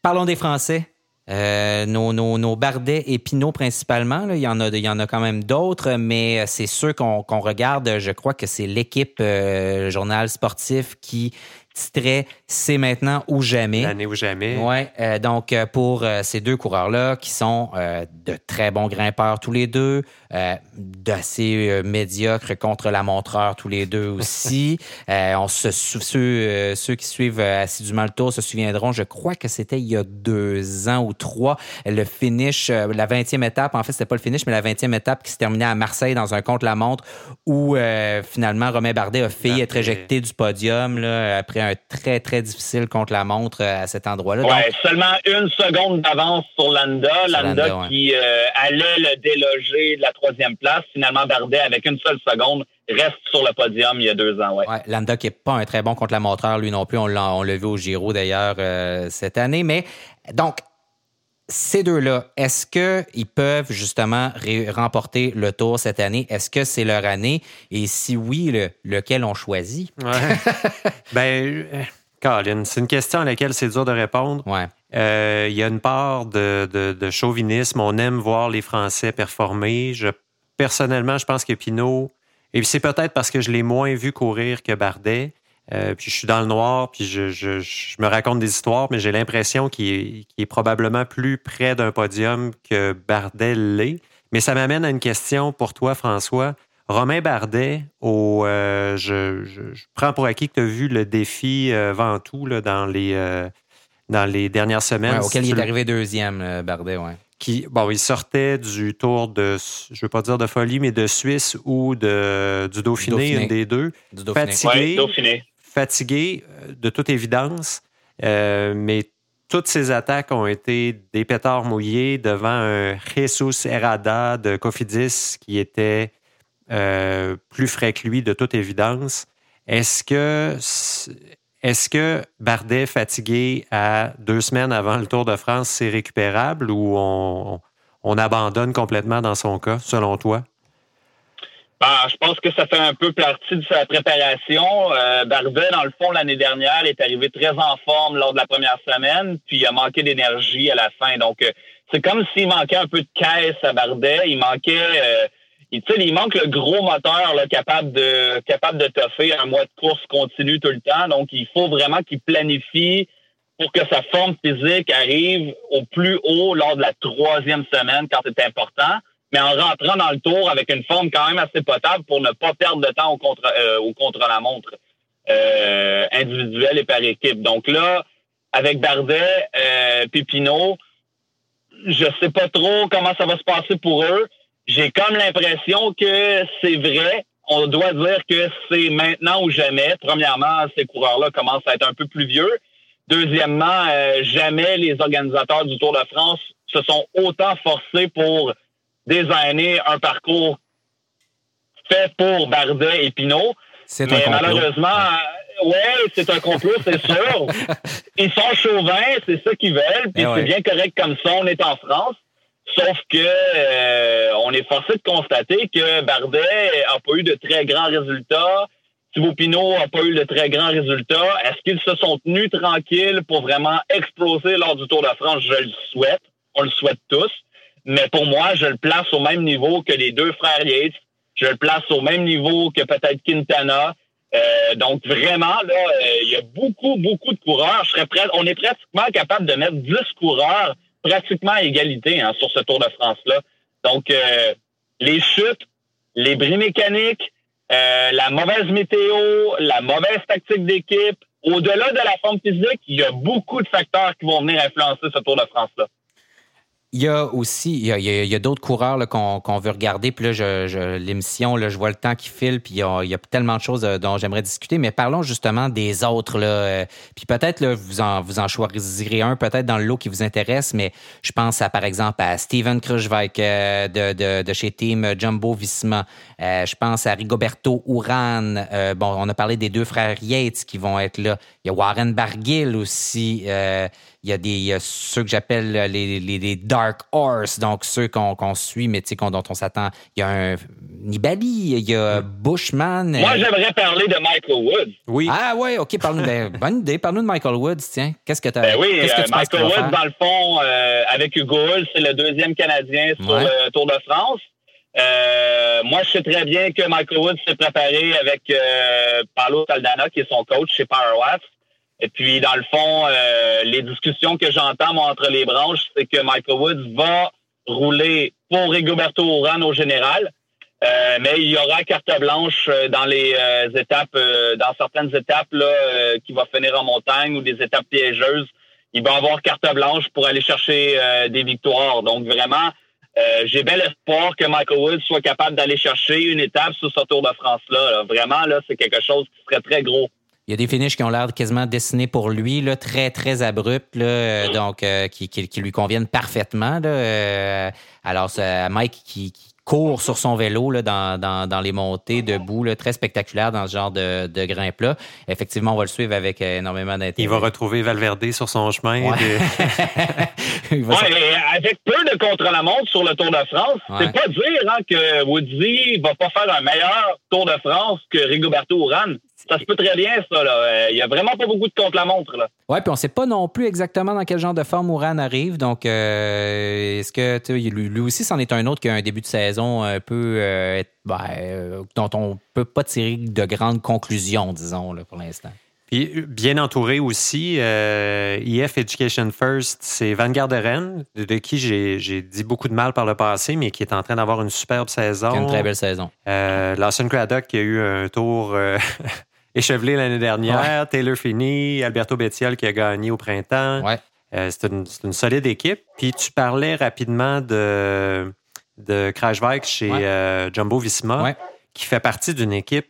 Parlons des Français. Euh, nos, nos, nos, Bardet et Pinot principalement, il, y en a, il y en a quand même d'autres, mais c'est ceux qu'on regarde. Je crois que c'est l'équipe euh, journal sportif qui C'est maintenant ou jamais. L'année ou jamais. Oui, euh, donc euh, pour euh, ces deux coureurs-là, qui sont de très bons grimpeurs tous les deux, d'assez médiocres contre la montreur tous les deux aussi. (laughs) on se ceux, ceux qui suivent assidûment le tour se souviendront, je crois que c'était il y a deux ans ou trois, le finish, la 20e étape, en fait, c'était pas le finish, mais la 20e étape qui se terminait à Marseille dans un contre-la-montre où finalement Romain Bardet a failli être éjecté du podium là, après un très, très difficile contre la montre euh, à cet endroit-là. Oui, seulement une seconde d'avance sur Landa. Landa, qui euh, allait le déloger de la troisième place. Finalement, Bardet, avec une seule seconde, reste sur le podium il y a deux ans. Ouais. Landa qui n'est pas un très bon contre la montreur, lui non plus. On l'a vu au Giro d'ailleurs euh, cette année. Mais donc, ces deux-là, est-ce qu'ils peuvent justement remporter le tour cette année? Est-ce que c'est leur année? Et si oui, lequel on choisit? (laughs) ben, euh, Colin, c'est une question à laquelle c'est dur de répondre. Ouais. Euh, il y a une part de, chauvinisme. On aime voir les Français performer. Je, personnellement, je pense que Pinot, et c'est peut-être parce que je l'ai moins vu courir que Bardet, euh, puis je suis dans le noir, puis je, me raconte des histoires, mais j'ai l'impression qu'il est, probablement plus près d'un podium que Bardet l'est. Mais ça m'amène à une question pour toi, François. Romain Bardet, au, euh, je, prends pour acquis que tu as vu le défi euh, Ventoux là, dans, les, dans les dernières semaines. auquel il est arrivé deuxième, Bardet, ouais. Qui, bon, il sortait du tour de, je veux pas dire de folie, mais de Suisse ou de, du Dauphiné, une des deux. Du Dauphiné. Dauphiné fatigué, euh, de toute évidence, euh, mais toutes ces attaques ont été des pétards mouillés devant un Jesus Herrada de Cofidis qui était euh, plus frais que lui, de toute évidence. Est-ce que, est-ce que Bardet, fatigué à deux semaines avant le Tour de France, c'est récupérable ou on, on abandonne complètement dans son cas, selon toi? Ben, je pense que ça fait un peu partie de sa préparation. Euh, Bardet, dans le fond, l'année dernière, est arrivé très en forme lors de la première semaine, puis il a manqué d'énergie à la fin. Donc, euh, c'est comme s'il manquait un peu de caisse à Bardet. Il manquait, euh, il, il manque le gros moteur là, capable de capable de toffer un mois de course continue tout le temps. Donc, il faut vraiment qu'il planifie pour que sa forme physique arrive au plus haut lors de la troisième semaine quand c'est important mais en rentrant dans le tour avec une forme quand même assez potable pour ne pas perdre de temps au contre, euh, au contre-la-montre euh, individuel et par équipe. Donc là, avec Bardet, euh, Pépino, je sais pas trop comment ça va se passer pour eux. J'ai comme l'impression que c'est vrai. On doit dire que c'est maintenant ou jamais. Premièrement, ces coureurs-là commencent à être un peu plus vieux. Deuxièmement, euh, jamais les organisateurs du Tour de France se sont autant forcés pour années, un parcours fait pour Bardet et Pinot. Mais malheureusement, euh, ouais, c'est un complot, c'est sûr. (laughs) Ils sont chauvins, c'est ça qu'ils veulent, puis eh c'est bien correct comme ça, on est en France. Sauf que euh, on est forcé de constater que Bardet a pas eu de très grands résultats. Thibaut Pinot n'a pas eu de très grands résultats. Est-ce qu'ils se sont tenus tranquilles pour vraiment exploser lors du Tour de France? Je le souhaite. On le souhaite tous. Mais pour moi, je le place au même niveau que les deux frères Yates. Je le place au même niveau que peut-être Quintana. Euh, donc vraiment, là, euh, il y a beaucoup, beaucoup de coureurs. Je serais prêt, on est pratiquement capable de mettre 10 coureurs pratiquement à égalité hein, sur ce Tour de France-là. Donc, euh, les chutes, les bris mécaniques, la mauvaise météo, la mauvaise tactique d'équipe, au-delà de la forme physique, il y a beaucoup de facteurs qui vont venir influencer ce Tour de France-là. Il y a aussi, il y a, d'autres coureurs qu'on veut regarder. Puis là, je, l'émission, je vois le temps qui file, puis il y, a, tellement de choses euh, dont j'aimerais discuter. Mais parlons justement des autres. Là. Euh, puis peut-être vous en, vous en choisirez un, peut-être dans le lot qui vous intéresse. Mais je pense à, par exemple, à Steven Kruijswijk euh, de, de, chez Team Jumbo Visma. je pense à Rigoberto Uran. bon, on a parlé des deux frères Yates qui vont être là. Il y a Warren Barguil aussi. Il y a des ceux que j'appelle les, les, Dark Horse, donc ceux qu'on suit, mais dont on s'attend. Il y a un Nibali, il y a Bushman. Moi, j'aimerais parler de Michael Woods. Oui. Ah ouais, OK, parle-nous. Ben, (laughs) bonne idée. Parle-nous de Michael Woods, tiens. Qu'est-ce que tu as ben oui, euh, Michael Woods, dans le fond, euh, avec Hugo Hull, c'est le deuxième Canadien sur le Tour de France. Euh, moi, je sais très bien que Michael Woods s'est préparé avec euh, Paolo Saldana, qui est son coach chez Powerwatt. Et puis, dans le fond, euh, les discussions que j'entends entre les branches, c'est que Michael Woods va rouler pour Rigoberto Urán au général. Euh, mais il y aura carte blanche euh, dans les étapes, dans certaines étapes là, qui va finir en montagne ou des étapes piégeuses. Il va avoir carte blanche pour aller chercher des victoires. Donc vraiment, j'ai bel espoir que Michael Woods soit capable d'aller chercher une étape sur ce Tour de France là. Vraiment là, c'est quelque chose qui serait très gros. Il y a des finishes qui ont l'air quasiment dessinés pour lui, là, très, très abrupts, là, euh, donc euh, qui, qui, lui conviennent parfaitement. Là, euh, alors, c'est Mike qui, court sur son vélo là, dans, dans, dans, les montées, debout, là, très spectaculaire dans ce genre de, de grimpe-là. Effectivement, on va le suivre avec énormément d'intérêt. Il va retrouver Valverde sur son chemin. (laughs) avec peu de contre-la-montre sur le Tour de France, c'est pas dire hein, que Woody va pas faire un meilleur Tour de France que Rigoberto Urán. Ça se peut très bien, ça. Là. Euh, il y a vraiment pas beaucoup de contre-la-montre. Oui, puis on ne sait pas non plus exactement dans quel genre de forme Ouran arrive. Donc, euh, est-ce que lui, aussi, c'en est un autre qui a un début de saison un peu euh, ben, dont on ne peut pas tirer de grandes conclusions, disons, là, pour l'instant. Puis bien entouré aussi, EF Education First, c'est Van Garderen, de, qui j'ai dit beaucoup de mal par le passé, mais qui est en train d'avoir une superbe saison. Une très belle saison. Lawson Craddock qui a eu un tour (laughs) échevelé l'année dernière. Taylor Finney, Alberto Bettiol qui a gagné au printemps. Ouais. Euh, c'est une, solide équipe. Puis tu parlais rapidement de, de Crashbike chez euh, Jumbo Visma, qui fait partie d'une équipe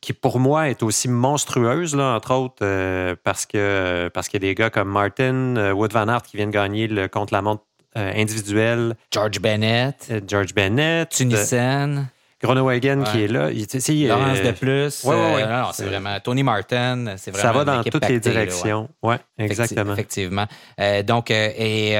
qui, pour moi, est aussi monstrueuse, là, entre autres, euh, parce que parce qu'il y a des gars comme Martin, Wood Van Aert qui viennent gagner le contre-la-montre individuel. George Bennett. George Bennett. Tunisian. Groenewegen qui est là. Il, Laurence euh, de plus. Oui, oui, oui. c'est vraiment Tony Martin. C'est vraiment Ça va dans toutes les directions. Oui, ouais, exactement. Effectivement. Euh, donc, euh, et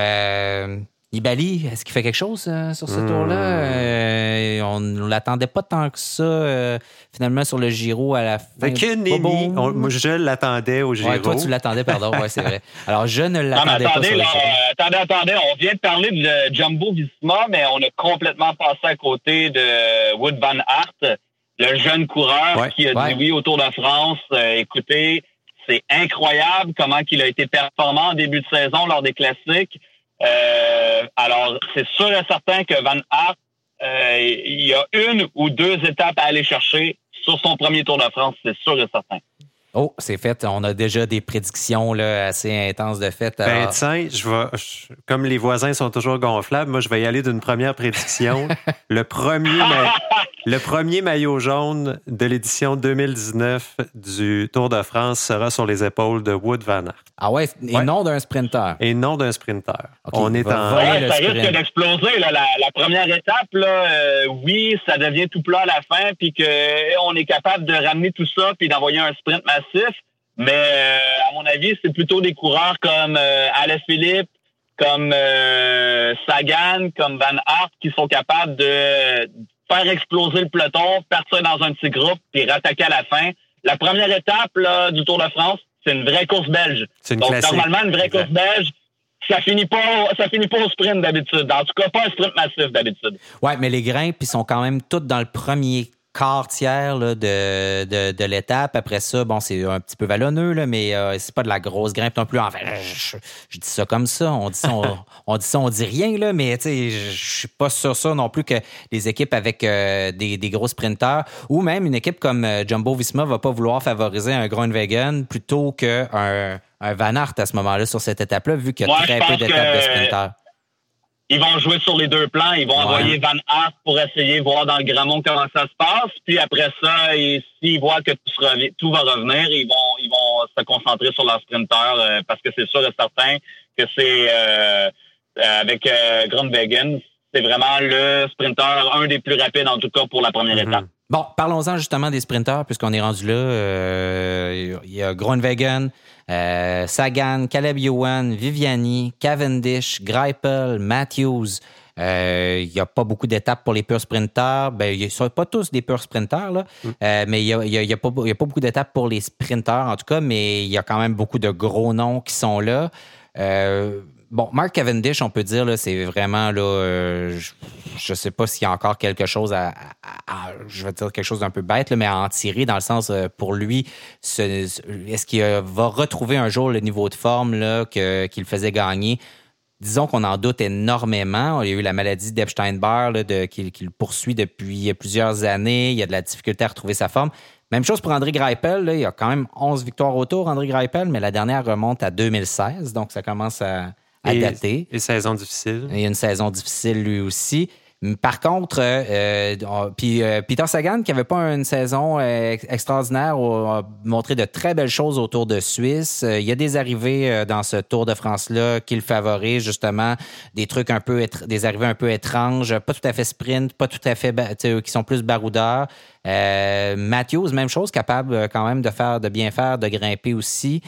Nibali, est-ce qu'il fait quelque chose euh, sur ce tour-là? Hmm. Euh, on ne l'attendait pas tant que ça, euh, finalement, sur le Giro à la fin. Que moi, je l'attendais au Giro. toi, tu l'attendais, pardon. Oui, c'est vrai. Alors, je ne l'attendais pas sur le Giro. attendez, attendez. On vient de parler de Jumbo Visma, mais on a complètement passé à côté de Wood Van Aert, le jeune coureur qui a dit oui au Tour de France. écoutez, c'est incroyable comment il a été performant en début de saison lors des classiques. Euh, alors, c'est sûr et certain que Van Aert, euh, il y a une ou deux étapes à aller chercher sur son premier Tour de France, c'est sûr et certain. Oh, c'est fait. On a déjà des prédictions là, assez intenses de fait. Ben, tiens, je vais, comme les voisins sont toujours gonflables, moi, je vais y aller d'une première prédiction. (laughs) le, premier le premier maillot jaune de l'édition 2019 du Tour de France sera sur les épaules de Wood Van Aert. Ah ouais, et non d'un sprinter. Et non d'un sprinter. On est en. Ouais, ça risque d'exploser. La, la, première étape, là, euh, oui, ça devient tout plat à la fin, puis qu'on est capable de ramener tout ça, puis d'envoyer un sprint mais euh, à mon avis, c'est plutôt des coureurs comme euh, Alex Philippe, comme euh, Sagan, comme Van Aert qui sont capables de faire exploser le peloton, partir dans un petit groupe, puis rattaquer à la fin. la première étape là, du Tour de France, c'est une vraie course belge. Donc, normalement, une vraie course belge, ça finit pas ça finit pas au sprint d'habitude. En tout cas, pas un sprint massif d'habitude. Ouais, mais les grimpes, ils sont quand même toutes dans le premier quart tiers de, de, l'étape. Après ça, bon, c'est un petit peu vallonneux, là, mais euh, c'est pas de la grosse grimpe non plus. Enfin, je, dis ça comme ça. On dit ça, on, (laughs) dit ça, on dit rien, là, mais je suis pas sur ça non plus que les équipes avec euh, des, des, gros sprinteurs ou même une équipe comme euh, Jumbo Visma va pas vouloir favoriser un Groenewegen plutôt qu'un un Van Aert à ce moment-là sur cette étape-là, vu qu'il y a très peu d'étapes de sprinteurs ils vont jouer sur les deux plans. Ils vont envoyer Van Aert pour essayer de voir dans le Gramont comment ça se passe. Puis après ça, s'ils voient que tout, va revenir, ils vont, ils vont se concentrer sur leur sprinter euh, parce que c'est sûr et certain que c'est euh, avec euh, c'est vraiment le sprinter, un des plus rapides en tout cas pour la première mm-hmm. étape. Bon, parlons-en justement des sprinteurs, puisqu'on est rendu là. Euh, il y a Groenwegen, euh, Sagan, Caleb Ewan, Viviani, Cavendish, Greipel, Matthews. Euh, il n'y a pas beaucoup d'étapes pour les purs sprinteurs. Ben, ils ne sont pas tous des purs sprinteurs, là. Mm. mais il n'y a, y a, y a, pas, a, pas beaucoup d'étapes pour les sprinteurs, en tout cas, mais il y a quand même beaucoup de gros noms qui sont là. Bon, Mark Cavendish, on peut dire, là, c'est vraiment, là, euh, je ne sais pas s'il y a encore quelque chose à, je vais dire quelque chose d'un peu bête, là, mais à en tirer dans le sens, euh, pour lui, est-ce qu'il va retrouver un jour le niveau de forme là, que, qu'il faisait gagner? Disons qu'on en doute énormément. Il y a eu la maladie d'Epstein-Barr qu'il, qu'il poursuit depuis plusieurs années. Il y a de la difficulté à retrouver sa forme. Même chose pour André Greipel. il y a quand même 11 victoires autour, André Greipel, mais la dernière remonte à 2016, donc ça commence à, adapté. Et, saison difficile. Il y a une saison difficile lui aussi. Par contre, euh, euh, puis euh, Peter Sagan, qui n'avait pas une saison extraordinaire, a montré de très belles choses autour de Suisse. il y a des arrivées dans ce Tour de France-là qui le favorisent, justement, des trucs un peu, des arrivées un peu étranges, pas tout à fait sprint, pas tout à fait, qui sont plus baroudeurs. Matthews, même chose, capable quand même de faire, de bien faire, de grimper aussi.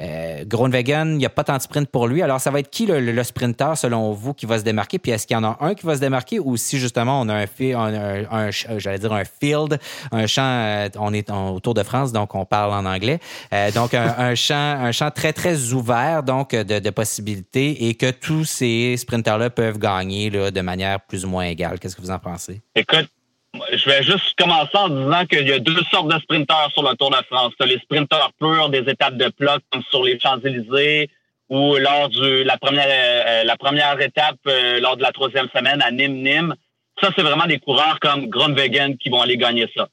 Euh, il n'y a pas tant de sprint pour lui. Alors, ça va être qui le, le, sprinter, selon vous, qui va se démarquer? Puis est-ce qu'il y en a un qui va se démarquer ou si justement on a un, un, dire un field, un champ, euh, on est autour de France, donc on parle en anglais. Euh, donc, (laughs) un, champ, un champ très, très ouvert, donc, de, de possibilités et que tous ces sprinters-là peuvent gagner de manière plus ou moins égale. Qu'est-ce que vous en pensez? Je vais juste commencer en disant qu'il y a deux sortes de sprinteurs sur le Tour de France. Les sprinteurs purs des étapes de plat comme sur les Champs-Élysées ou lors de la première euh, la première étape euh, lors de la troisième semaine à Nîmes-Nîmes. Ça, c'est vraiment des coureurs comme Grunwegen qui vont aller gagner ça.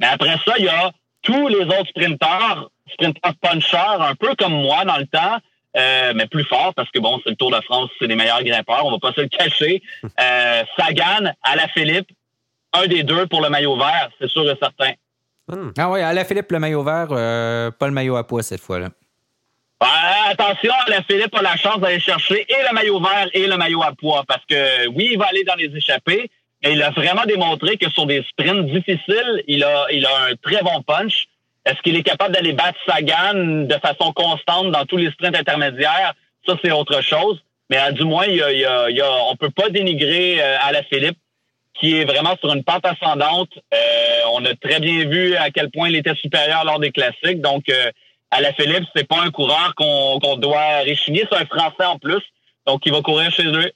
Mais après ça, il y a tous les autres sprinteurs, sprinteurs punchers, un peu comme moi dans le temps, euh, mais plus fort parce que bon, c'est le Tour de France, c'est les meilleurs grimpeurs, on va pas se le cacher. Sagan, Philippe un des deux pour le maillot vert, c'est sûr et certain. Hmm. Ah oui, Alain Philippe, le maillot vert, euh, pas le maillot à poids cette fois-là. attention, Alain Philippe a la chance d'aller chercher et le maillot vert et le maillot à poids parce que oui, il va aller dans les échappées, mais il a vraiment démontré que sur des sprints difficiles, il a, il a un très bon punch. Est-ce qu'il est capable d'aller battre Sagan de façon constante dans tous les sprints intermédiaires? Ça, c'est autre chose. Mais à, du moins, il y a, il y a, on peut pas dénigrer euh, Alain Philippe qui est vraiment sur une pente ascendante. Euh, on a très bien vu à quel point il était supérieur lors des classiques. Donc, euh, à la Philippe, c'est pas un coureur qu'on doit réchigner, c'est un Français en plus. Donc, il va courir chez eux.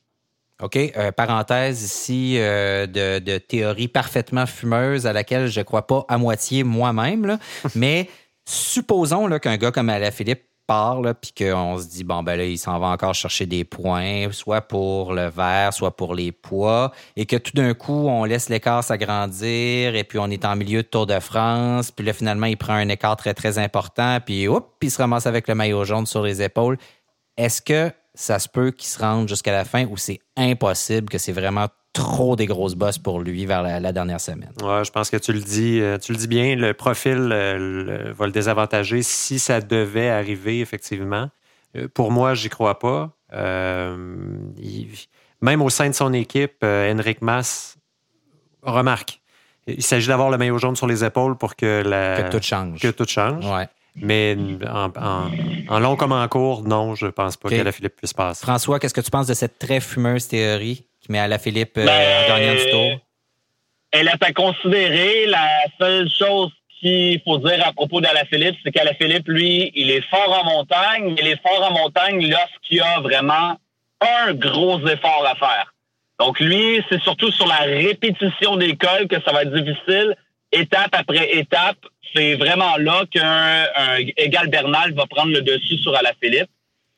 OK. Euh, parenthèse ici de, de, théorie parfaitement fumeuse à laquelle je ne crois pas à moitié moi-même. (laughs) Mais supposons qu'un gars comme Alaphilippe part, puis qu'on se dit, bon, ben là, il s'en va encore chercher des points, soit pour le vert, soit pour les poids, et que tout d'un coup, on laisse l'écart s'agrandir, et puis on est en milieu de Tour de France, puis là, finalement, il prend un écart très, très important, puis hop, il se ramasse avec le maillot jaune sur les épaules. Est-ce que ça se peut qu'il se rende jusqu'à la fin ou c'est impossible que c'est vraiment trop des grosses bosses pour lui vers la, dernière semaine. Ouais, je pense que tu le dis, euh, tu le dis bien. Le profil euh, va le désavantager si ça devait arriver effectivement. Euh, pour moi, j'y crois pas. même au sein de son équipe, Henrik Mas remarque. Il s'agit d'avoir le maillot jaune sur les épaules pour que, la, que tout change. Que tout change. Ouais. Mais en, long comme en court, non, je pense pas que la Philippe puisse passer. François, qu'est-ce que tu penses de cette très fumeuse théorie mais à la Philippe euh, ben, en gagnant du tour? Elle est à considérer. La seule chose qu'il faut dire à propos d'Alaphilippe, c'est qu'Alaphilippe, lui, il est fort en montagne, mais il est fort en montagne lorsqu'il y a vraiment un gros effort à faire. Donc lui, c'est surtout sur la répétition des cols que ça va être difficile, étape après étape. C'est vraiment là qu'un Égal Bernal va prendre le dessus sur Alaphilippe.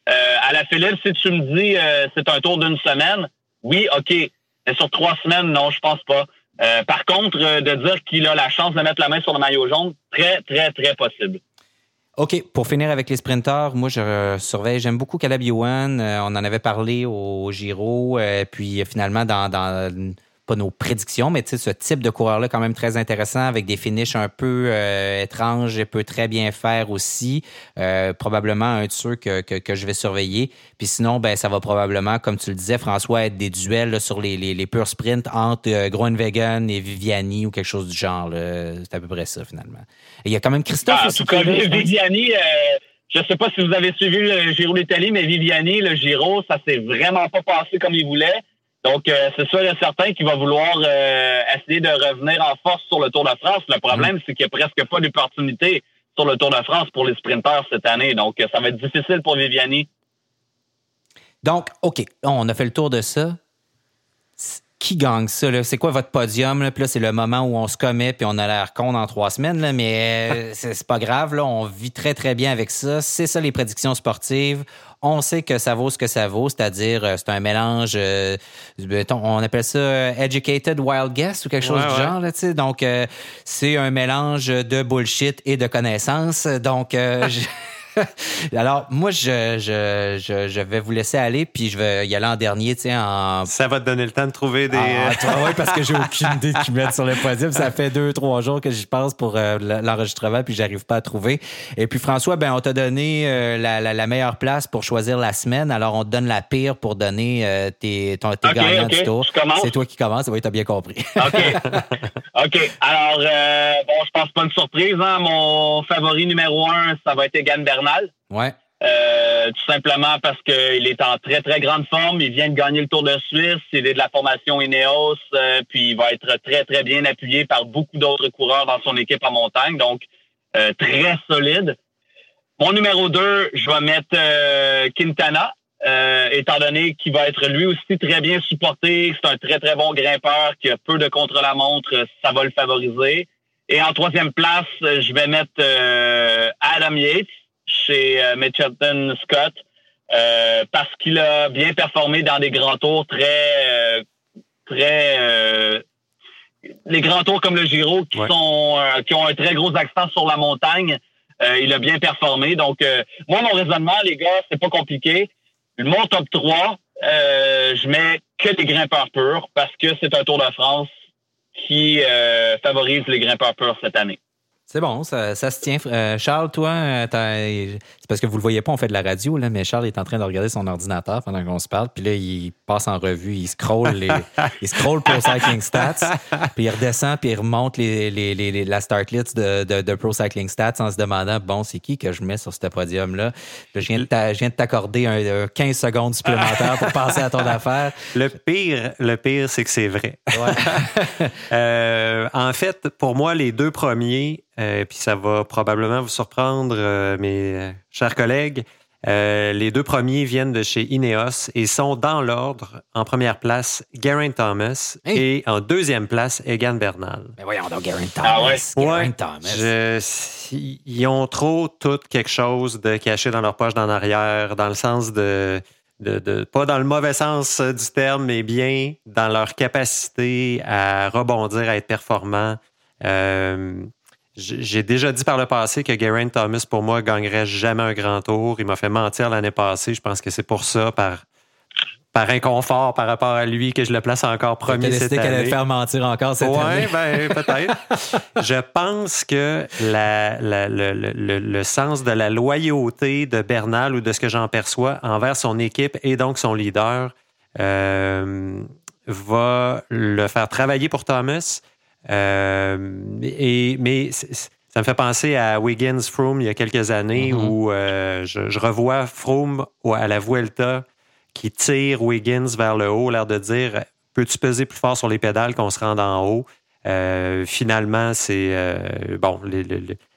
Euh, Alaphilippe, si tu me dis euh, c'est un tour d'une semaine, oui, OK. Mais sur trois semaines, non, je pense pas. Euh, par contre, euh, de dire qu'il a la chance de mettre la main sur le maillot jaune, très, très, très possible. OK, pour finir avec les sprinteurs, moi je surveille, j'aime beaucoup Caleb Ewan. on en avait parlé au Giro, puis finalement dans, dans pas nos prédictions, mais ce type de coureur-là quand même très intéressant avec des finishes un peu euh, étranges et peut très bien faire aussi. Euh, probablement un de ceux que, que, je vais surveiller. Puis sinon, ben ça va probablement, comme tu le disais, François, être des duels sur les, les, les purs sprints entre euh, Groenwegen et Viviani ou quelque chose du genre. C'est à peu près ça finalement. il y a quand même Christophe. Ah, en tout cas, Viviani. Je ne sais pas si vous avez suivi le Giro d'Italie, mais Viviani, le Giro, ça s'est vraiment pas passé comme il voulait. Donc, euh, c'est sûr et certain qu'il va vouloir euh, essayer de revenir en force sur le Tour de France. Le problème, mhm. c'est qu'il n'y a presque pas d'opportunité sur le Tour de France pour les sprinteurs cette année. Donc, euh, ça va être difficile pour Viviani. Donc, OK, on a fait le tour de ça. Qui gagne ça? C'est quoi votre podium? Puis là, c'est le moment où on se commet puis on a l'air con dans trois semaines, là, mais (laughs) c'est pas grave. Là, on vit très, très bien avec ça. C'est ça les prédictions sportives on sait que ça vaut ce que ça vaut, c'est-à-dire euh, c'est un mélange, euh, on appelle ça euh, educated wild guess ou quelque chose du genre. Là, donc, c'est un mélange de bullshit et de connaissances. Donc, (laughs) (laughs) Alors, moi, je, je, je, je, vais vous laisser aller, puis je vais y aller en dernier, tu sais, en... Ça va te donner le temps de trouver des... Ah, oui, parce que j'ai aucune idée de qui mettre sur le podium. Ça fait deux, trois jours que j'y pense pour euh, l'enregistrement, puis j'arrive pas à trouver. Et puis, François, ben, on t'a donné euh, la, la, meilleure place pour choisir la semaine. Alors, on te donne la pire pour donner euh, tes, ton, tes gagnants du tour. C'est toi qui commences. Oui, t'as bien compris. OK. (laughs) OK. Alors, bon, je pense pas une surprise. Hein? Mon favori numéro un, ça va être Egan Bernard Ouais. Euh, tout simplement parce qu'il est en très, très grande forme. Il vient de gagner le Tour de Suisse. Il est de la formation Ineos. Euh, puis il va être très, très bien appuyé par beaucoup d'autres coureurs dans son équipe en montagne. Donc, euh, très solide. Mon numéro 2, je vais mettre Quintana, étant donné qu'il va être lui aussi très bien supporté. C'est un très, très bon grimpeur qui a peu de contre-la-montre. Ça va le favoriser. Et en troisième place, je vais mettre Adam Yates chez euh, Mitchelton Scott euh, parce qu'il a bien performé dans des grands tours très euh, très les grands tours comme le Giro qui sont qui ont un très gros accent sur la montagne. il a bien performé. Donc moi mon raisonnement les gars, c'est pas compliqué. Mon top 3, je mets que des grimpeurs purs parce que c'est un Tour de France qui favorise les grimpeurs purs cette année. C'est bon, ça, ça, se tient. Euh, Charles, toi, euh, c'est parce que vous le voyez pas, on fait de la radio, là, mais Charles est en train de regarder son ordinateur pendant qu'on se parle, puis là, il passe en revue, il scroll les, (laughs) il scroll Pro Cycling Stats, puis il redescend, puis il remonte les, les, les, la start list de, de, de, Pro Cycling Stats en se demandant, bon, c'est qui que je mets sur ce podium-là? Je viens de t'accorder un, 15 secondes supplémentaires pour passer à ton (laughs) affaire. Le pire, le pire, c'est que c'est vrai. Ouais. (laughs) euh, en fait, pour moi, les deux premiers, euh, puis ça va probablement vous surprendre, euh, mes euh, chers collègues. les deux premiers viennent de chez Ineos et sont dans l'ordre. En première place, Geraint Thomas et en deuxième place, Egan Bernal. Mais voyons donc, Geraint Thomas. Ah Thomas. ils ont trop tout quelque chose de caché dans leur poche d'en arrière, dans le sens de, de, de, pas dans le mauvais sens du terme, mais bien dans leur capacité à rebondir, à être performant. Euh, j'ai déjà dit par le passé que Geraint Thomas, pour moi, gagnerait jamais un grand tour. Il m'a fait mentir l'année passée. Je pense que c'est pour ça, par, par inconfort par rapport à lui, que je le place encore premier cette année. qu'elle allait faire mentir encore cette année. Oui, ben, peut-être. (laughs) je pense que la, le, le, sens de la loyauté de Bernal ou de ce que j'en perçois envers son équipe et donc son leader euh, va le faire travailler pour Thomas et, mais ça me fait penser à Wiggins Froome il y a quelques années mm-hmm. où euh, je, revois Froome à la Vuelta qui tire Wiggins vers le haut, l'air de dire Peux-tu peser plus fort sur les pédales qu'on se rende en haut? Finalement, c'est bon,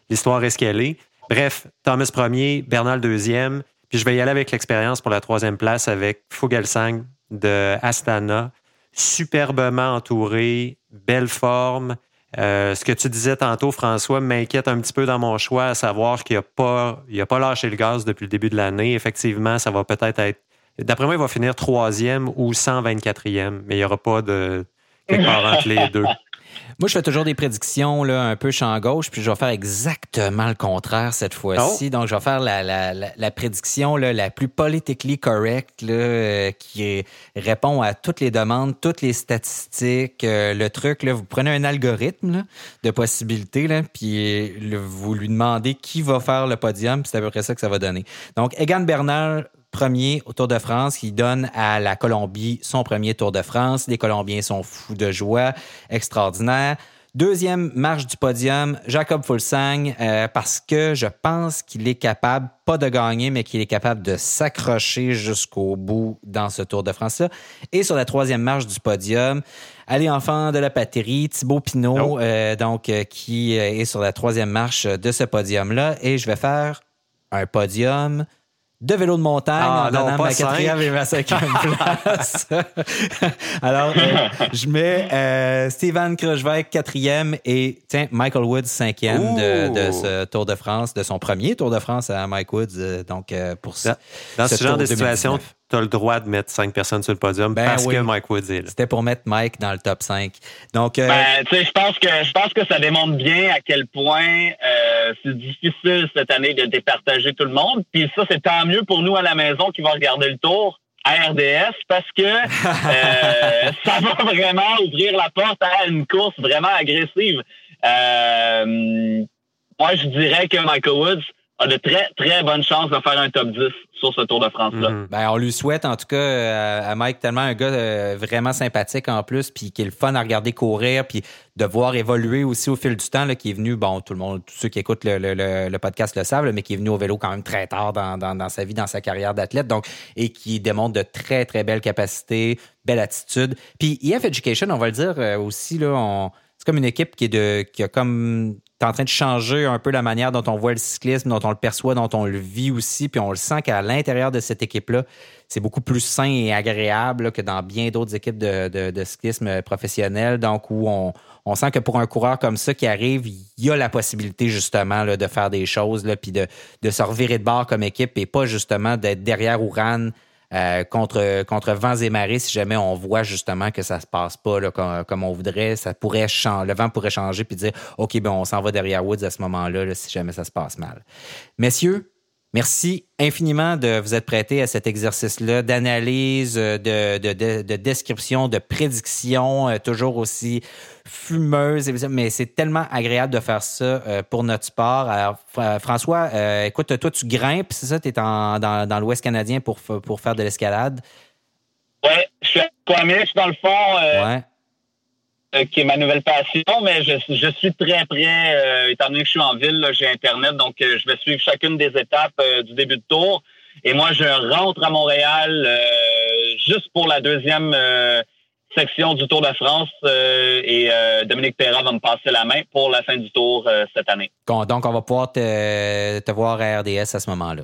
l'histoire est ce qu'elle est. Bref, Thomas premier, Bernal deuxième. Puis je vais y aller avec l'expérience pour la troisième place avec Fogelsang de Astana. Superbement entouré, belle forme. Euh, ce que tu disais tantôt, François, m'inquiète un petit peu dans mon choix, à savoir qu'il n'a pas, pas lâché le gaz depuis le début de l'année. Effectivement, ça va peut-être être. D'après moi, il va finir troisième ou 124e, mais il n'y aura pas de quelque part entre les deux. (laughs) Moi, je fais toujours des prédictions là, un peu champ gauche, puis je vais faire exactement le contraire cette fois-ci. Oh. Donc, je vais faire la, la, la, prédiction là, la plus politically correct, là, euh, qui répond à toutes les demandes, toutes les statistiques. Euh, le truc, là, vous prenez un algorithme là, de possibilités, là, puis vous lui demandez qui va faire le podium, puis c'est à peu près ça que ça va donner. Donc, Egan Bernal premier au Tour de France, qui donne à la Colombie son premier Tour de France. Les Colombiens sont fous de joie, extraordinaire. Deuxième marche du podium, Jacob Fulsang, euh, parce que je pense qu'il est capable, pas de gagner, mais qu'il est capable de s'accrocher jusqu'au bout dans ce Tour de France-là. Et sur la troisième marche du podium, allez enfant de la patrie, Thibaut Pinot, oh. euh, donc euh, qui est sur la troisième marche de ce podium-là. Et je vais faire un podium de vélo de montagne ah, en donnant ma quatrième et ma cinquième (laughs) place. (laughs) Alors, euh, je mets euh, Steven Krochweg quatrième et tiens, Michael Woods cinquième de, de, ce Tour de France, de son premier Tour de France à Mike Woods. Euh, donc, pour ça. Dans ce, genre de situation, tu as le droit de mettre cinq personnes sur le podium ben parce que Mike Woods est là. C'était pour mettre Mike dans le top 5. Donc, euh... ben, je pense que je pense que ça démontre bien à quel point euh, c'est difficile cette année de départager tout le monde. Puis ça, c'est tant mieux pour nous à la maison qui va regarder le tour à RDS parce que (laughs) euh, ça va vraiment ouvrir la porte à une course vraiment agressive. Euh, moi, je dirais que Michael Woods a de très, très bonnes chances de faire un top 10 sur ce Tour de France-là. Mhm. ben, on lui souhaite, en tout cas, euh, à Mike, tellement un gars euh, vraiment sympathique en plus, puis qui est le fun à regarder courir, puis de voir évoluer aussi au fil du temps, là, qui est venu, bon, tout le monde, tous ceux qui écoutent le, le, le, podcast le savent, mais qui est venu au vélo quand même très tard dans, dans, dans sa vie, dans sa carrière d'athlète, donc, et qui démontre de très, très belles capacités, belle attitude. Puis EF Education, on va le dire euh, aussi, là, on, c'est comme une équipe qui est de, qui a comme en train de changer un peu la manière dont on voit le cyclisme, dont on le perçoit, dont on le vit aussi. Puis on le sent qu'à l'intérieur de cette équipe-là, c'est beaucoup plus sain et agréable que dans bien d'autres équipes de, cyclisme professionnel. Donc, où on, sent que pour un coureur comme ça qui arrive, il y a la possibilité justement de faire des choses, puis de, de se revirer de bord comme équipe et pas justement d'être derrière Ouran euh, contre, contre vents et marées, si jamais on voit justement que ça se passe pas là, comme, on voudrait, ça pourrait changer, le vent pourrait changer puis dire OK, ben on s'en va derrière Woods à ce moment-là, si jamais ça se passe mal. Messieurs, Merci infiniment de vous être prêté à cet exercice-là d'analyse, de, de, description, de prédiction, euh, toujours aussi fumeuse. Mais c'est tellement agréable de faire ça euh, pour notre sport. Alors, François, euh, écoute, toi, tu grimpes, c'est ça? Tu es dans, dans l'Ouest canadien pour, pour faire de l'escalade? Oui, je suis à dans le fond. ouais. Euh, qui est ma nouvelle passion, mais je, je suis très prêt, euh, étant donné que je suis en ville, j'ai Internet, donc euh, je vais suivre chacune des étapes du début de tour. Et moi, je rentre à Montréal juste pour la deuxième section du Tour de France et Dominique Perra va me passer la main pour la fin du tour cette année. Donc, on va pouvoir te, te voir à RDS à ce moment-là.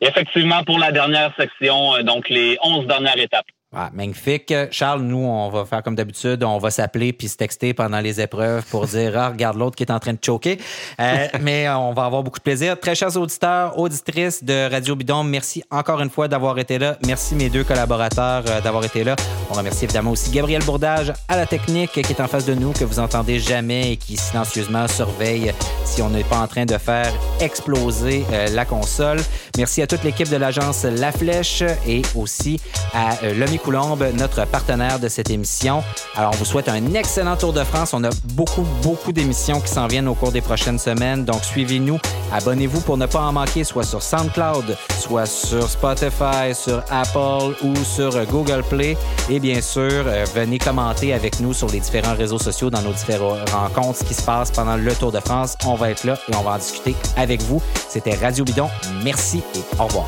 Effectivement, pour la dernière section, donc les 11 dernières étapes. Ah, magnifique. Charles, nous, on va faire comme d'habitude, on va s'appeler puis se texter pendant les épreuves pour dire ah, regarde l'autre qui est en train de choquer. Euh, (laughs) mais on va avoir beaucoup de plaisir. Très chers auditeurs, auditrices de Radio Bidon, merci encore une fois d'avoir été là. Merci mes deux collaborateurs euh, d'avoir été là. On remercie évidemment aussi Gabriel Bourdage à la technique qui est en face de nous, que vous entendez jamais et qui silencieusement surveille si on n'est pas en train de faire exploser euh, la console. Merci à toute l'équipe de l'agence La Flèche et aussi à l'Omi Coulombe, notre partenaire de cette émission. Alors, on vous souhaite un excellent Tour de France. On a beaucoup, beaucoup d'émissions qui s'en viennent au cours des prochaines semaines. Donc, suivez-nous. Abonnez-vous pour ne pas en manquer, soit sur SoundCloud, soit sur Spotify, sur Apple ou sur Google Play. Et bien sûr, euh, venez commenter avec nous sur les différents réseaux sociaux dans nos différentes rencontres, ce qui se passe pendant le Tour de France. On va être là et on va en discuter avec vous. C'était Radio Bidon. Merci et au revoir.